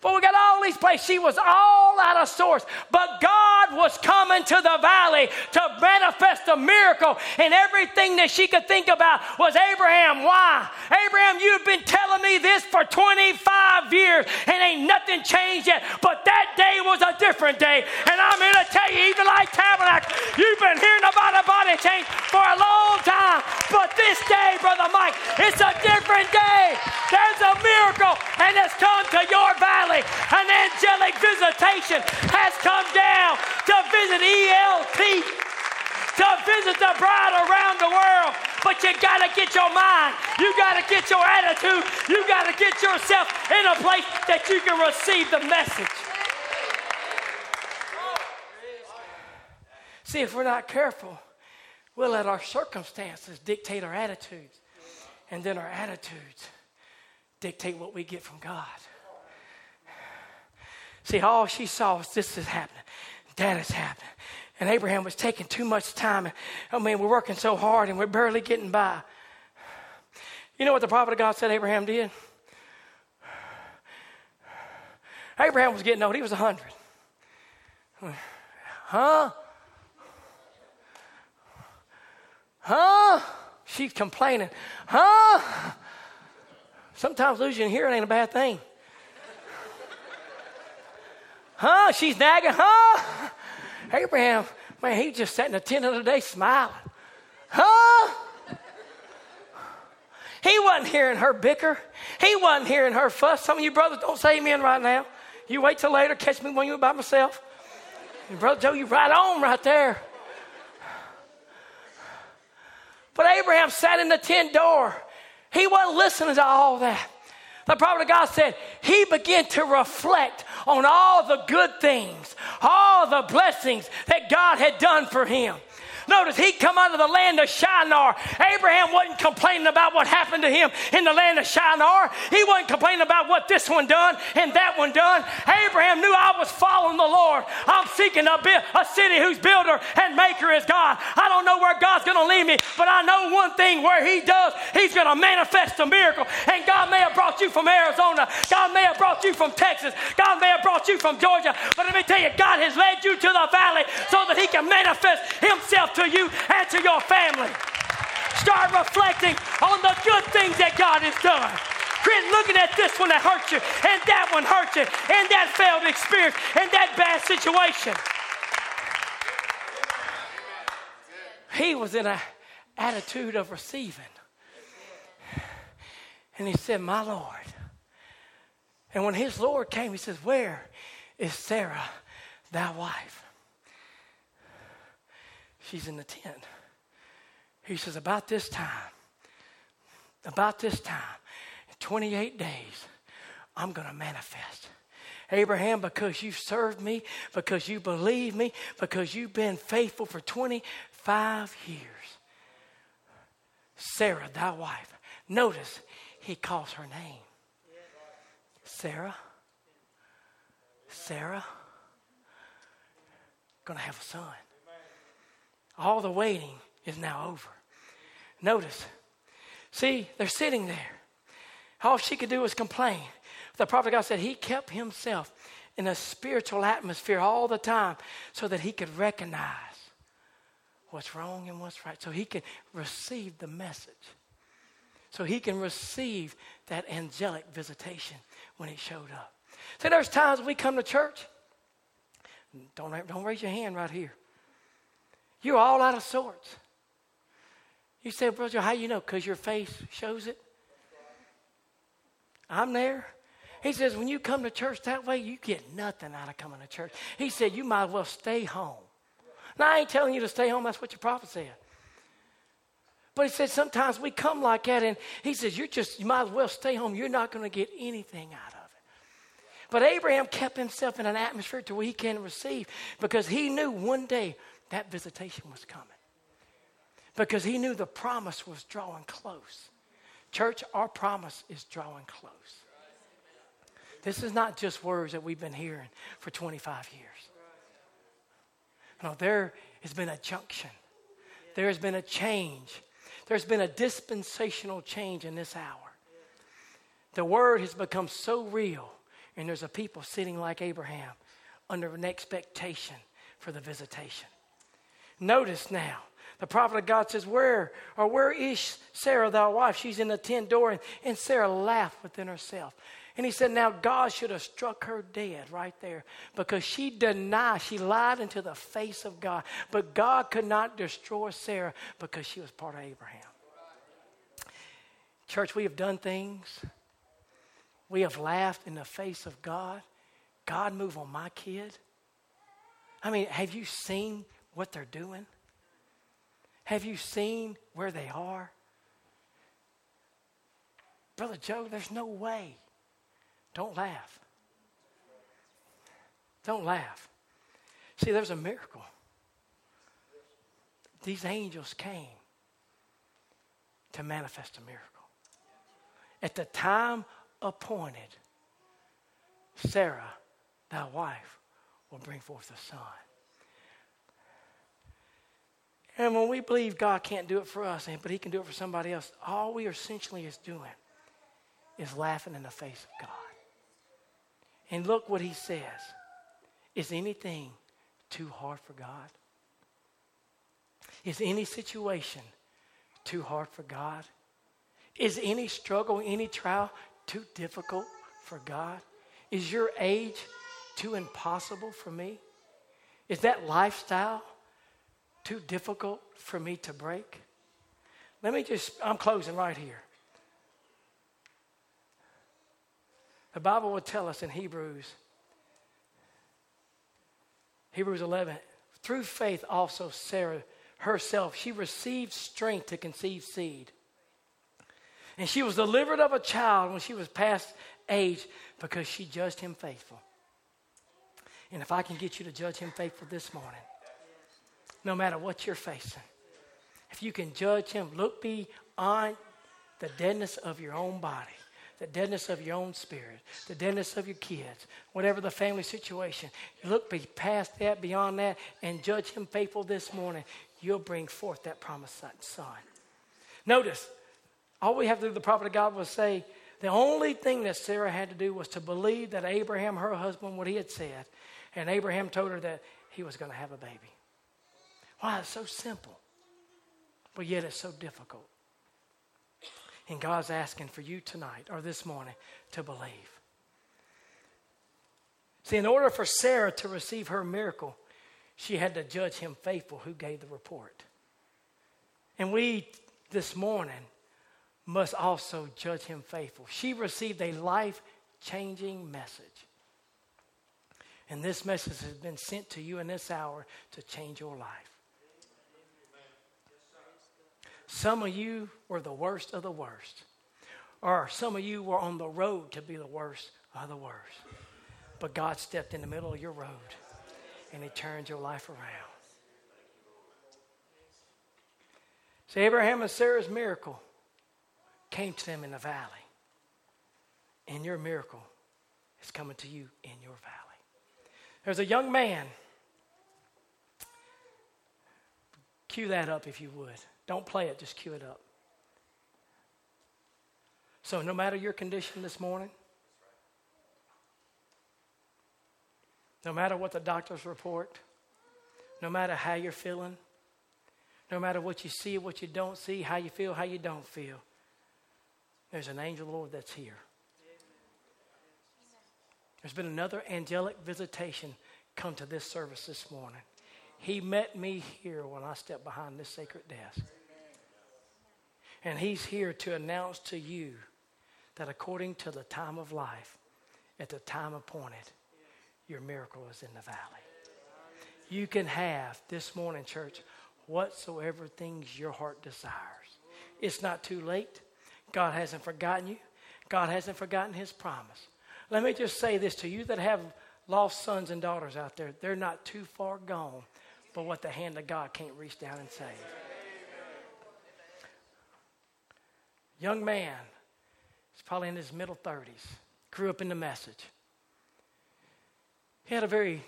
But we got all these places. She was all out of sorts. But God was coming to the valley to manifest a miracle. And everything that she could think about was Abraham. Why? Abraham, you've been telling me this for 25 years and ain't nothing changed yet. But that day was a different day. And I'm here to tell you, Evening Light Tabernacle, you've been hearing about a body change for a long time. But this day, Brother Mike, it's a different day. There's a miracle and it's come to your valley An angelic visitation has come down to visit ELT, to visit the bride around the world. But you got to get your mind, you got to get your attitude, you got to get yourself in a place that you can receive the message. See, if we're not careful, we'll let our circumstances dictate our attitudes. And then our attitudes dictate what we get from God. See, all she saw was this is happening, that is happening. And Abraham was taking too much time. I mean, we're working so hard and we're barely getting by. You know what the prophet of God said Abraham did? Abraham was getting old. He was 100. Huh? Huh? She's complaining. Huh? Sometimes losing hearing ain't a bad thing. Huh? She's nagging. Huh? Abraham, man, he just sat in the tent of the day smiling. Huh? He wasn't hearing her bicker. He wasn't hearing her fuss. Some of you brothers don't say amen right now. You wait till later, catch me when you're by myself. And Brother Joe, you right on right there. But Abraham sat in the tent door He wasn't listening to all that. The prophet of God said he began to reflect on all the good things, all the blessings that God had done for him. Notice he come out of the land of Shinar. Abraham wasn't complaining about what happened to him in the land of Shinar. He wasn't complaining about what this one done and that one done. Abraham knew I was following the Lord. I'm seeking a, a city whose builder and maker is God. I don't know where God's going to lead me, but I know one thing where he does, he's going to manifest a miracle. And God may have brought you from Arizona. God may have brought you from Texas. God may have brought you from Georgia. But let me tell you, God has led you to the valley so that he can manifest himself to you and to your family. Start reflecting on the good things that God has done. Quit looking at this one that hurt you, and that one hurt you, and that failed experience, and that bad situation. He was in an attitude of receiving. And he said, My Lord. And when his Lord came, he says, Where is Sarah, thy wife? She's in the tent. He says, About this time, about this time, in 28 days, I'm going to manifest. Abraham, because you've served me, because you believe me, because you've been faithful for 25 years. Sarah, thy wife. Notice he calls her name. Sarah. Sarah. Gonna have a son. All the waiting is now over. Notice, see, they're sitting there. All she could do was complain. The prophet God said he kept himself in a spiritual atmosphere all the time so that he could recognize what's wrong and what's right, so he can receive the message. So he can receive that angelic visitation when it showed up. See, there's times we come to church. Don't, don't raise your hand right here. You're all out of sorts. You say, Brother, how you know? Because your face shows it. I'm there. He says, when you come to church that way, you get nothing out of coming to church. He said, you might as well stay home. Now, I ain't telling you to stay home. That's what your prophet said. But he said, sometimes we come like that, and he says, you're just, you might as well stay home. You're not going to get anything out of it. But Abraham kept himself in an atmosphere to where he can receive because he knew one day that visitation was coming. Because he knew the promise was drawing close. Church, our promise is drawing close. This is not just words that we've been hearing for 25 years. No, there has been a junction. There has been a change. There's been a dispensational change in this hour. The word has become so real, and there's a people sitting like Abraham under an expectation for the visitation. Notice now, the prophet of God says, Where or where is Sarah, thy wife? She's in the tent door. And, Sarah laughed within herself. And he said, Now God should have struck her dead right there because she denied, she lied into the face of God. But God could not destroy Sarah because she was part of Abraham. Church, we have done things, we have laughed in the face of God. God, move on my kid. I mean, have you seen what they're doing? Have you seen where they are? Brother Joe, there's no way. Don't laugh. Don't laugh. See, there's a miracle. These angels came to manifest a miracle. At the time appointed, Sarah, thy wife, will bring forth a son. And when we believe God can't do it for us, but He can do it for somebody else, all we essentially is doing is laughing in the face of God. And look what He says Is anything too hard for God? Is any situation too hard for God? Is any struggle, any trial too difficult for God? Is your age too impossible for me? Is that lifestyle too difficult for me to break? Let me just, I'm closing right here. The Bible will tell us in Hebrews, Hebrews 11, through faith also Sarah herself, she received strength to conceive seed. And she was delivered of a child when she was past age because she judged him faithful. And if I can get you to judge him faithful this morning, no matter what you're facing, if you can judge him, look beyond the deadness of your own body, the deadness of your own spirit, the deadness of your kids, whatever the family situation. Look past that, beyond that, and judge him faithful this morning. You'll bring forth that promised son. Notice, all we have to do, the prophet of God was say, the only thing that Sarah had to do was to believe that Abraham, her husband, what he had said. And Abraham told her that he was going to have a baby. Why? It's so simple, but yet it's so difficult. And God's asking for you tonight or this morning to believe. See, in order for Sarah to receive her miracle, she had to judge him faithful who gave the report. And we this morning must also judge him faithful. She received a life changing message. And this message has been sent to you in this hour to change your life. Some of you were the worst of the worst. Or some of you were on the road to be the worst of the worst. But God stepped in the middle of your road and He turned your life around. See, Abraham and Sarah's miracle came to them in the valley. And your miracle is coming to you in your valley. There's a young man. Cue that up if you would. Don't play it, just cue it up. So, no matter your condition this morning, no matter what the doctors report, no matter how you're feeling, no matter what you see, what you don't see, how you feel, how you don't feel, there's an angel Lord that's here. There's been another angelic visitation come to this service this morning. He met me here when I stepped behind this sacred desk. And he's here to announce to you that according to the time of life, at the time appointed, your miracle is in the valley. You can have this morning, church, whatsoever things your heart desires. It's not too late. God hasn't forgotten you. God hasn't forgotten his promise. Let me just say this to you that have lost sons and daughters out there. They're not too far gone, but what the hand of God can't reach down and save. Young man, he's probably in his middle 30s, grew up in the message. He had a very,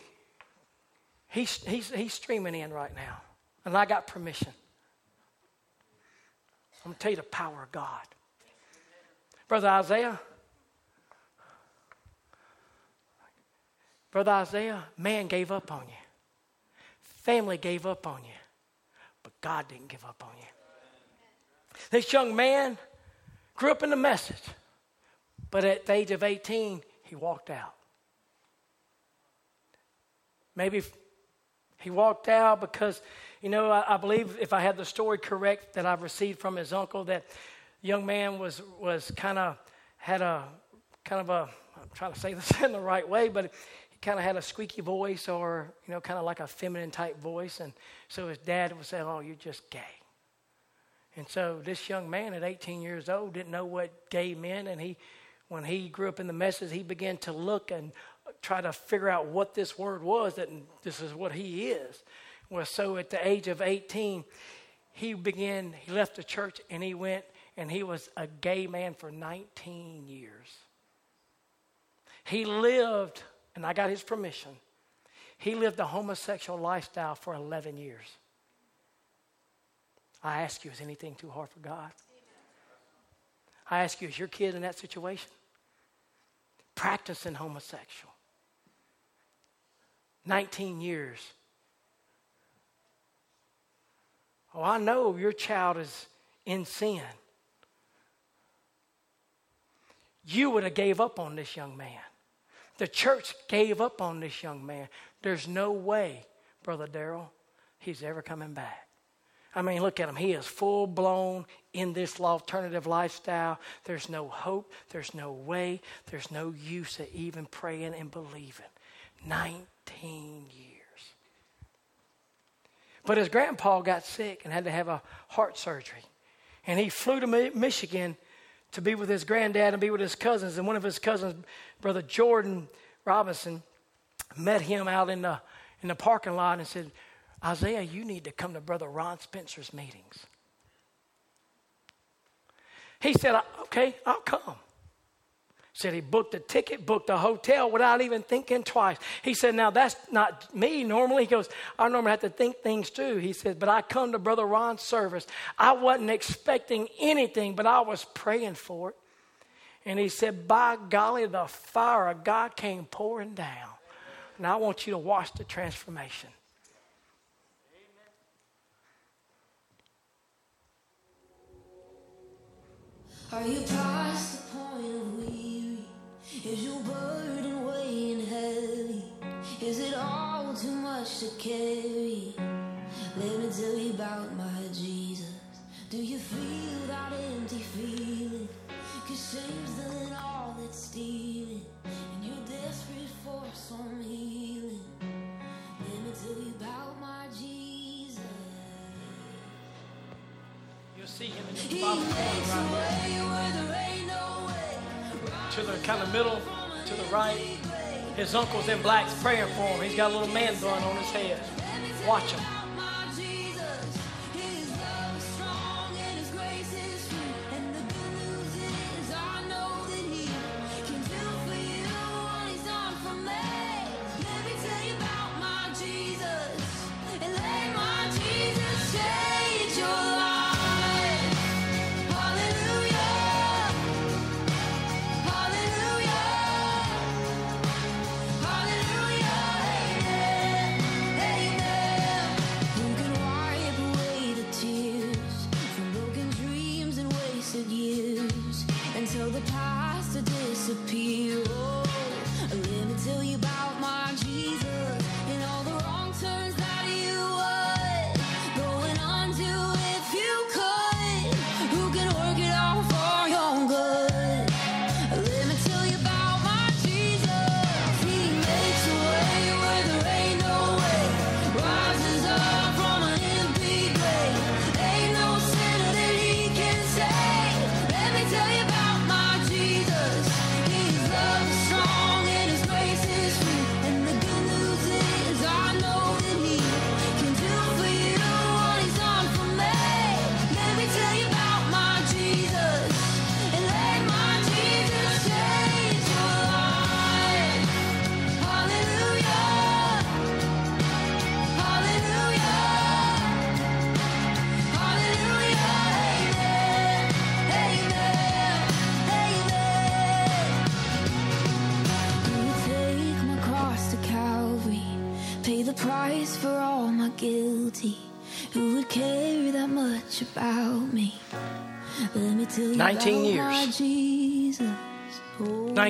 he's, he's, he's streaming in right now, and I got permission. I'm going to tell you the power of God. Brother Isaiah, Brother Isaiah, man gave up on you. Family gave up on you. But God didn't give up on you. This young man grew up in the message, but at the age of 18, he walked out. Maybe he walked out because, you know, I, I, believe if I had the story correct that I've received from his uncle, that young man was, was kind of, had a, kind of a, I'm trying to say this in the right way, but he kind of had a squeaky voice or, you know, kind of like a feminine type voice. And so his dad would say, oh, you're just gay. And so this young man at 18 years old didn't know what gay meant. And he, when he grew up in the message, he began to look and try to figure out what this word was, that this is what he is. Well, so at the age of 18, he began, he left the church and he went and he was a gay man for 19 years. He lived, and I got his permission, he lived a homosexual lifestyle for 11 years. I ask you, is anything too hard for God? I ask you, is your kid in that situation? Practicing homosexual. 19 years. Oh, I know your child is in sin. You would have gave up on this young man. The church gave up on this young man. There's no way, Brother Daryl, he's ever coming back. I mean, look at him. He is full blown in this alternative lifestyle. There's no hope. There's no way. There's no use of even praying and believing. 19 years. But his grandpa got sick and had to have a heart surgery. And he flew to Michigan to be with his granddad and be with his cousins. And one of his cousins, Brother Jordan Robinson, met him out in the, in the parking lot and said, Isaiah, you need to come to Brother Ron Spencer's meetings. He said, Okay, I'll come. Said he booked a ticket, booked a hotel without even thinking twice. He said, Now that's not me normally. He goes, I normally have to think things too. He said, But I come to Brother Ron's service. I wasn't expecting anything, but I was praying for it. And he said, By golly, the fire of God came pouring down. And I want you to watch the transformation. Are you past the point of weary? Is your burden weighing heavy? Is it all too much to carry? Let me tell you about my Jesus. Do you feel that empty feeling? Cause shame's done all it's stealing. And you're desperate for some healing. See him in the bottom corner right. To the kind of middle, to the right. His uncle's in blacks praying for him. He's got a little man bun on his head. Watch him.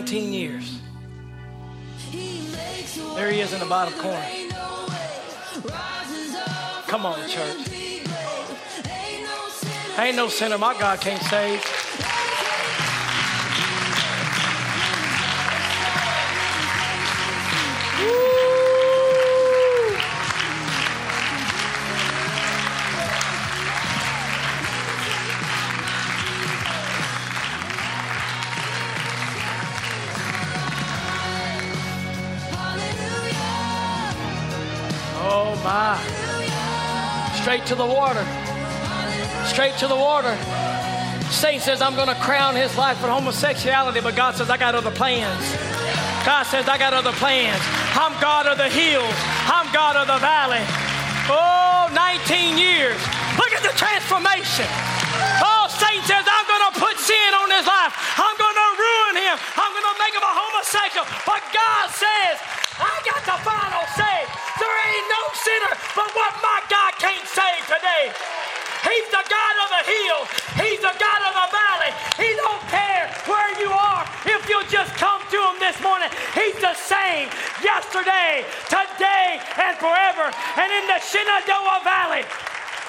19 years. There he is in the bottom corner. Come on, church. Ain't no sinner my God can't save. To the water. Straight to the water. Satan says, I'm going to crown his life with homosexuality, but God says, I got other plans. God says, I got other plans. I'm God of the hills, I'm God of the valley. Oh, 19 years. Look at the transformation. Oh, Satan says, I'm going to put sin on his life. I'm going to ruin him. I'm going to make him a homosexual. But God says, I got the final say. There ain't no sinner but what my God of the hill. He's the God of the valley. He don't care where you are if you'll just come to him this morning. He's the same yesterday, today, and forever. And in the Shenandoah Valley,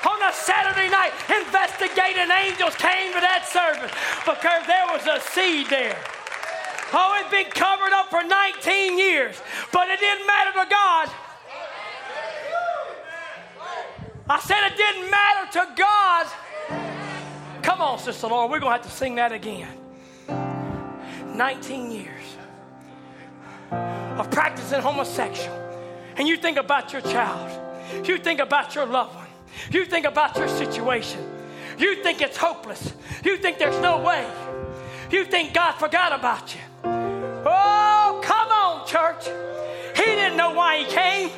on a Saturday night, investigating angels came to that service because there was a seed there. Oh, it'd been covered up for 19 years, but it didn't matter to God. I said it didn't matter to God. Come on, Sister Laura, we're going to have to sing that again. 19 years of practicing homosexual. And you think about your child, you think about your loved one, you think about your situation, you think it's hopeless, you think there's no way, you think God forgot about you. Oh, come on, church. He didn't know why he came,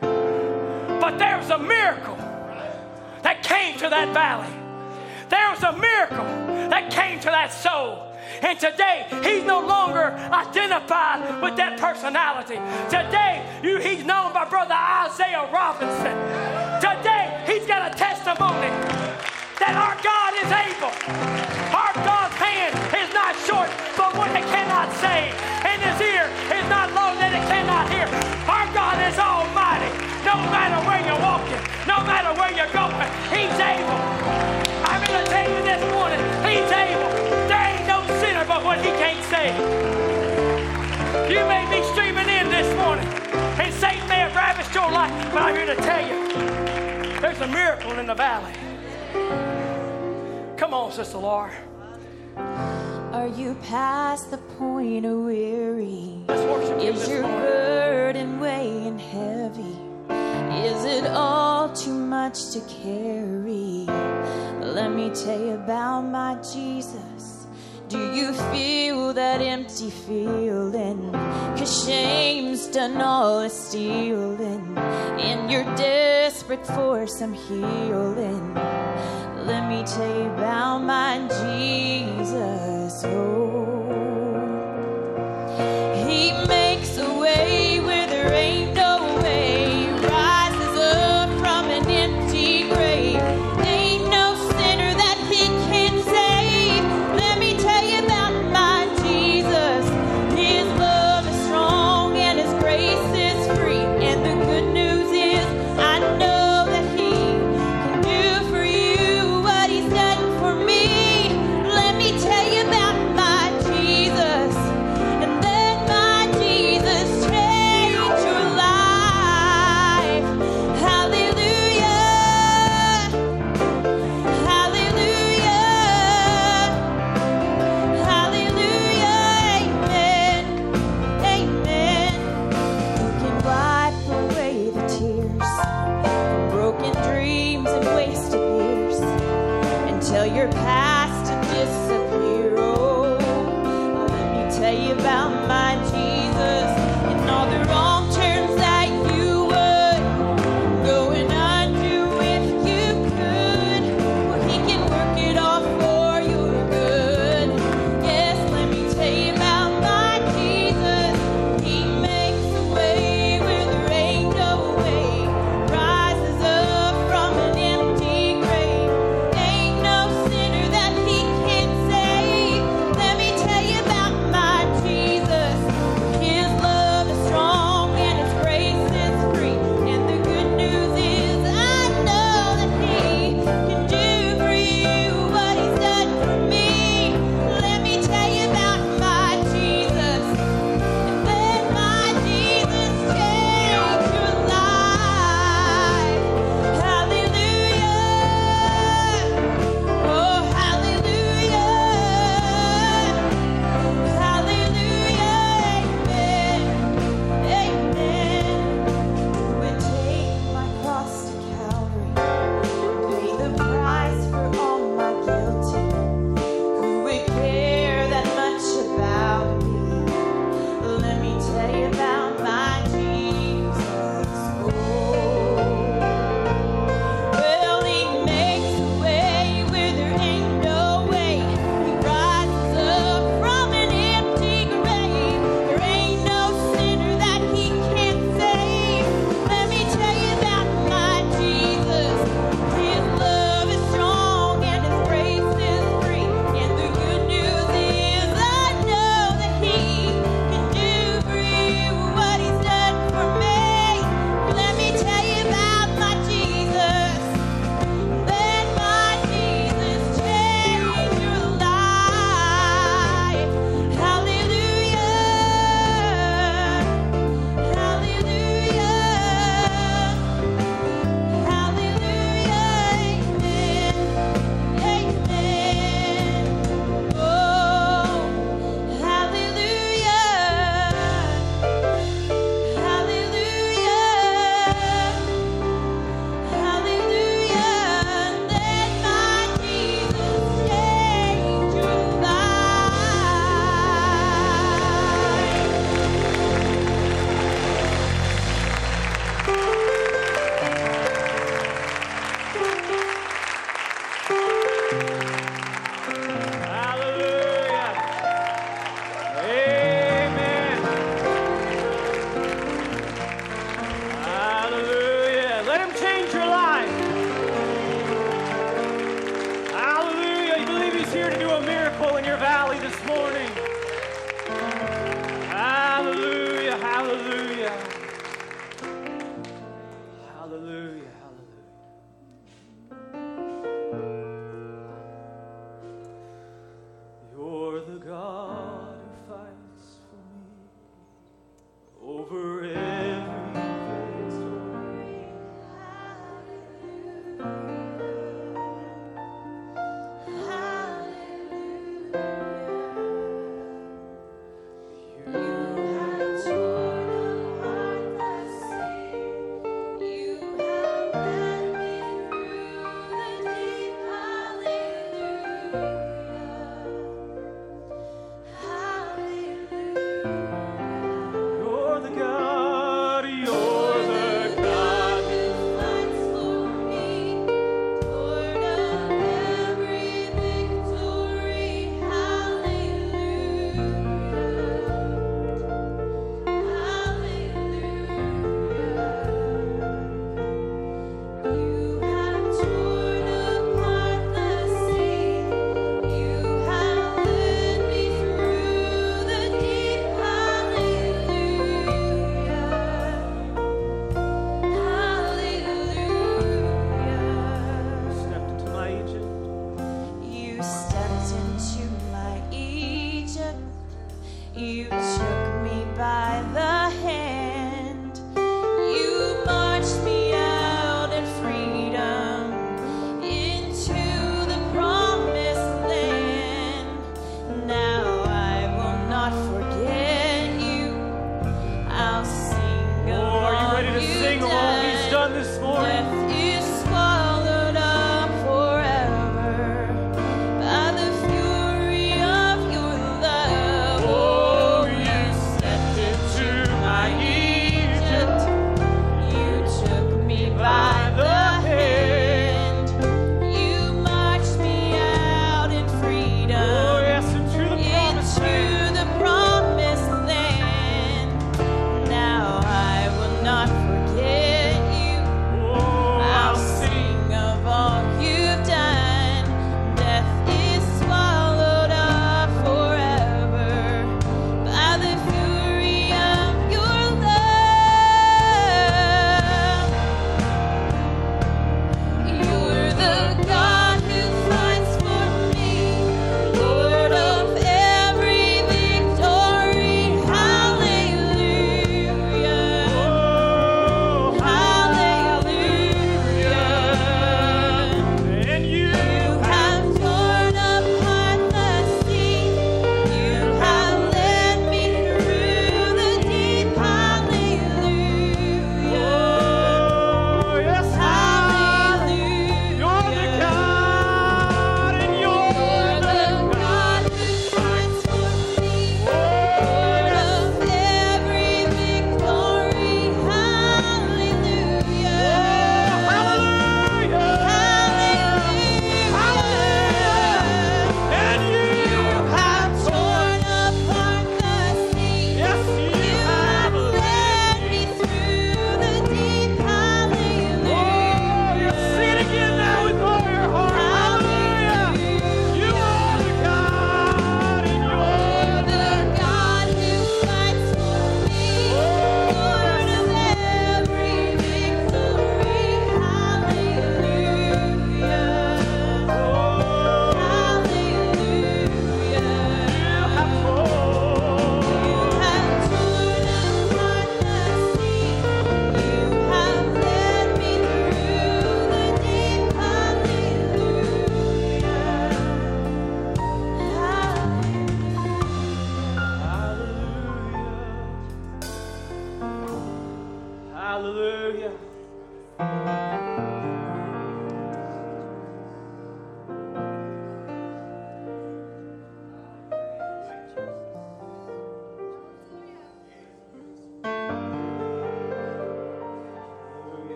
but there was a miracle that came to that valley. There was a miracle that came to that soul. And today, he's no longer identified with that personality. Today, you, he's known by Brother Isaiah Robinson. Today, he's got a testimony that our God is able. Our God's hand is not short, but one that cannot I'm here to tell you, there's a miracle in the valley. Come on, Sister Laura. Are you past the point of weary? Let's worship Is your morning. burden weighing heavy? Is it all too much to carry? Let me tell you about my Jesus. Do you feel that empty feeling? Cause shame's done all the stealing, and you're desperate for some healing. Let me tell you about my Jesus. Oh. He makes a way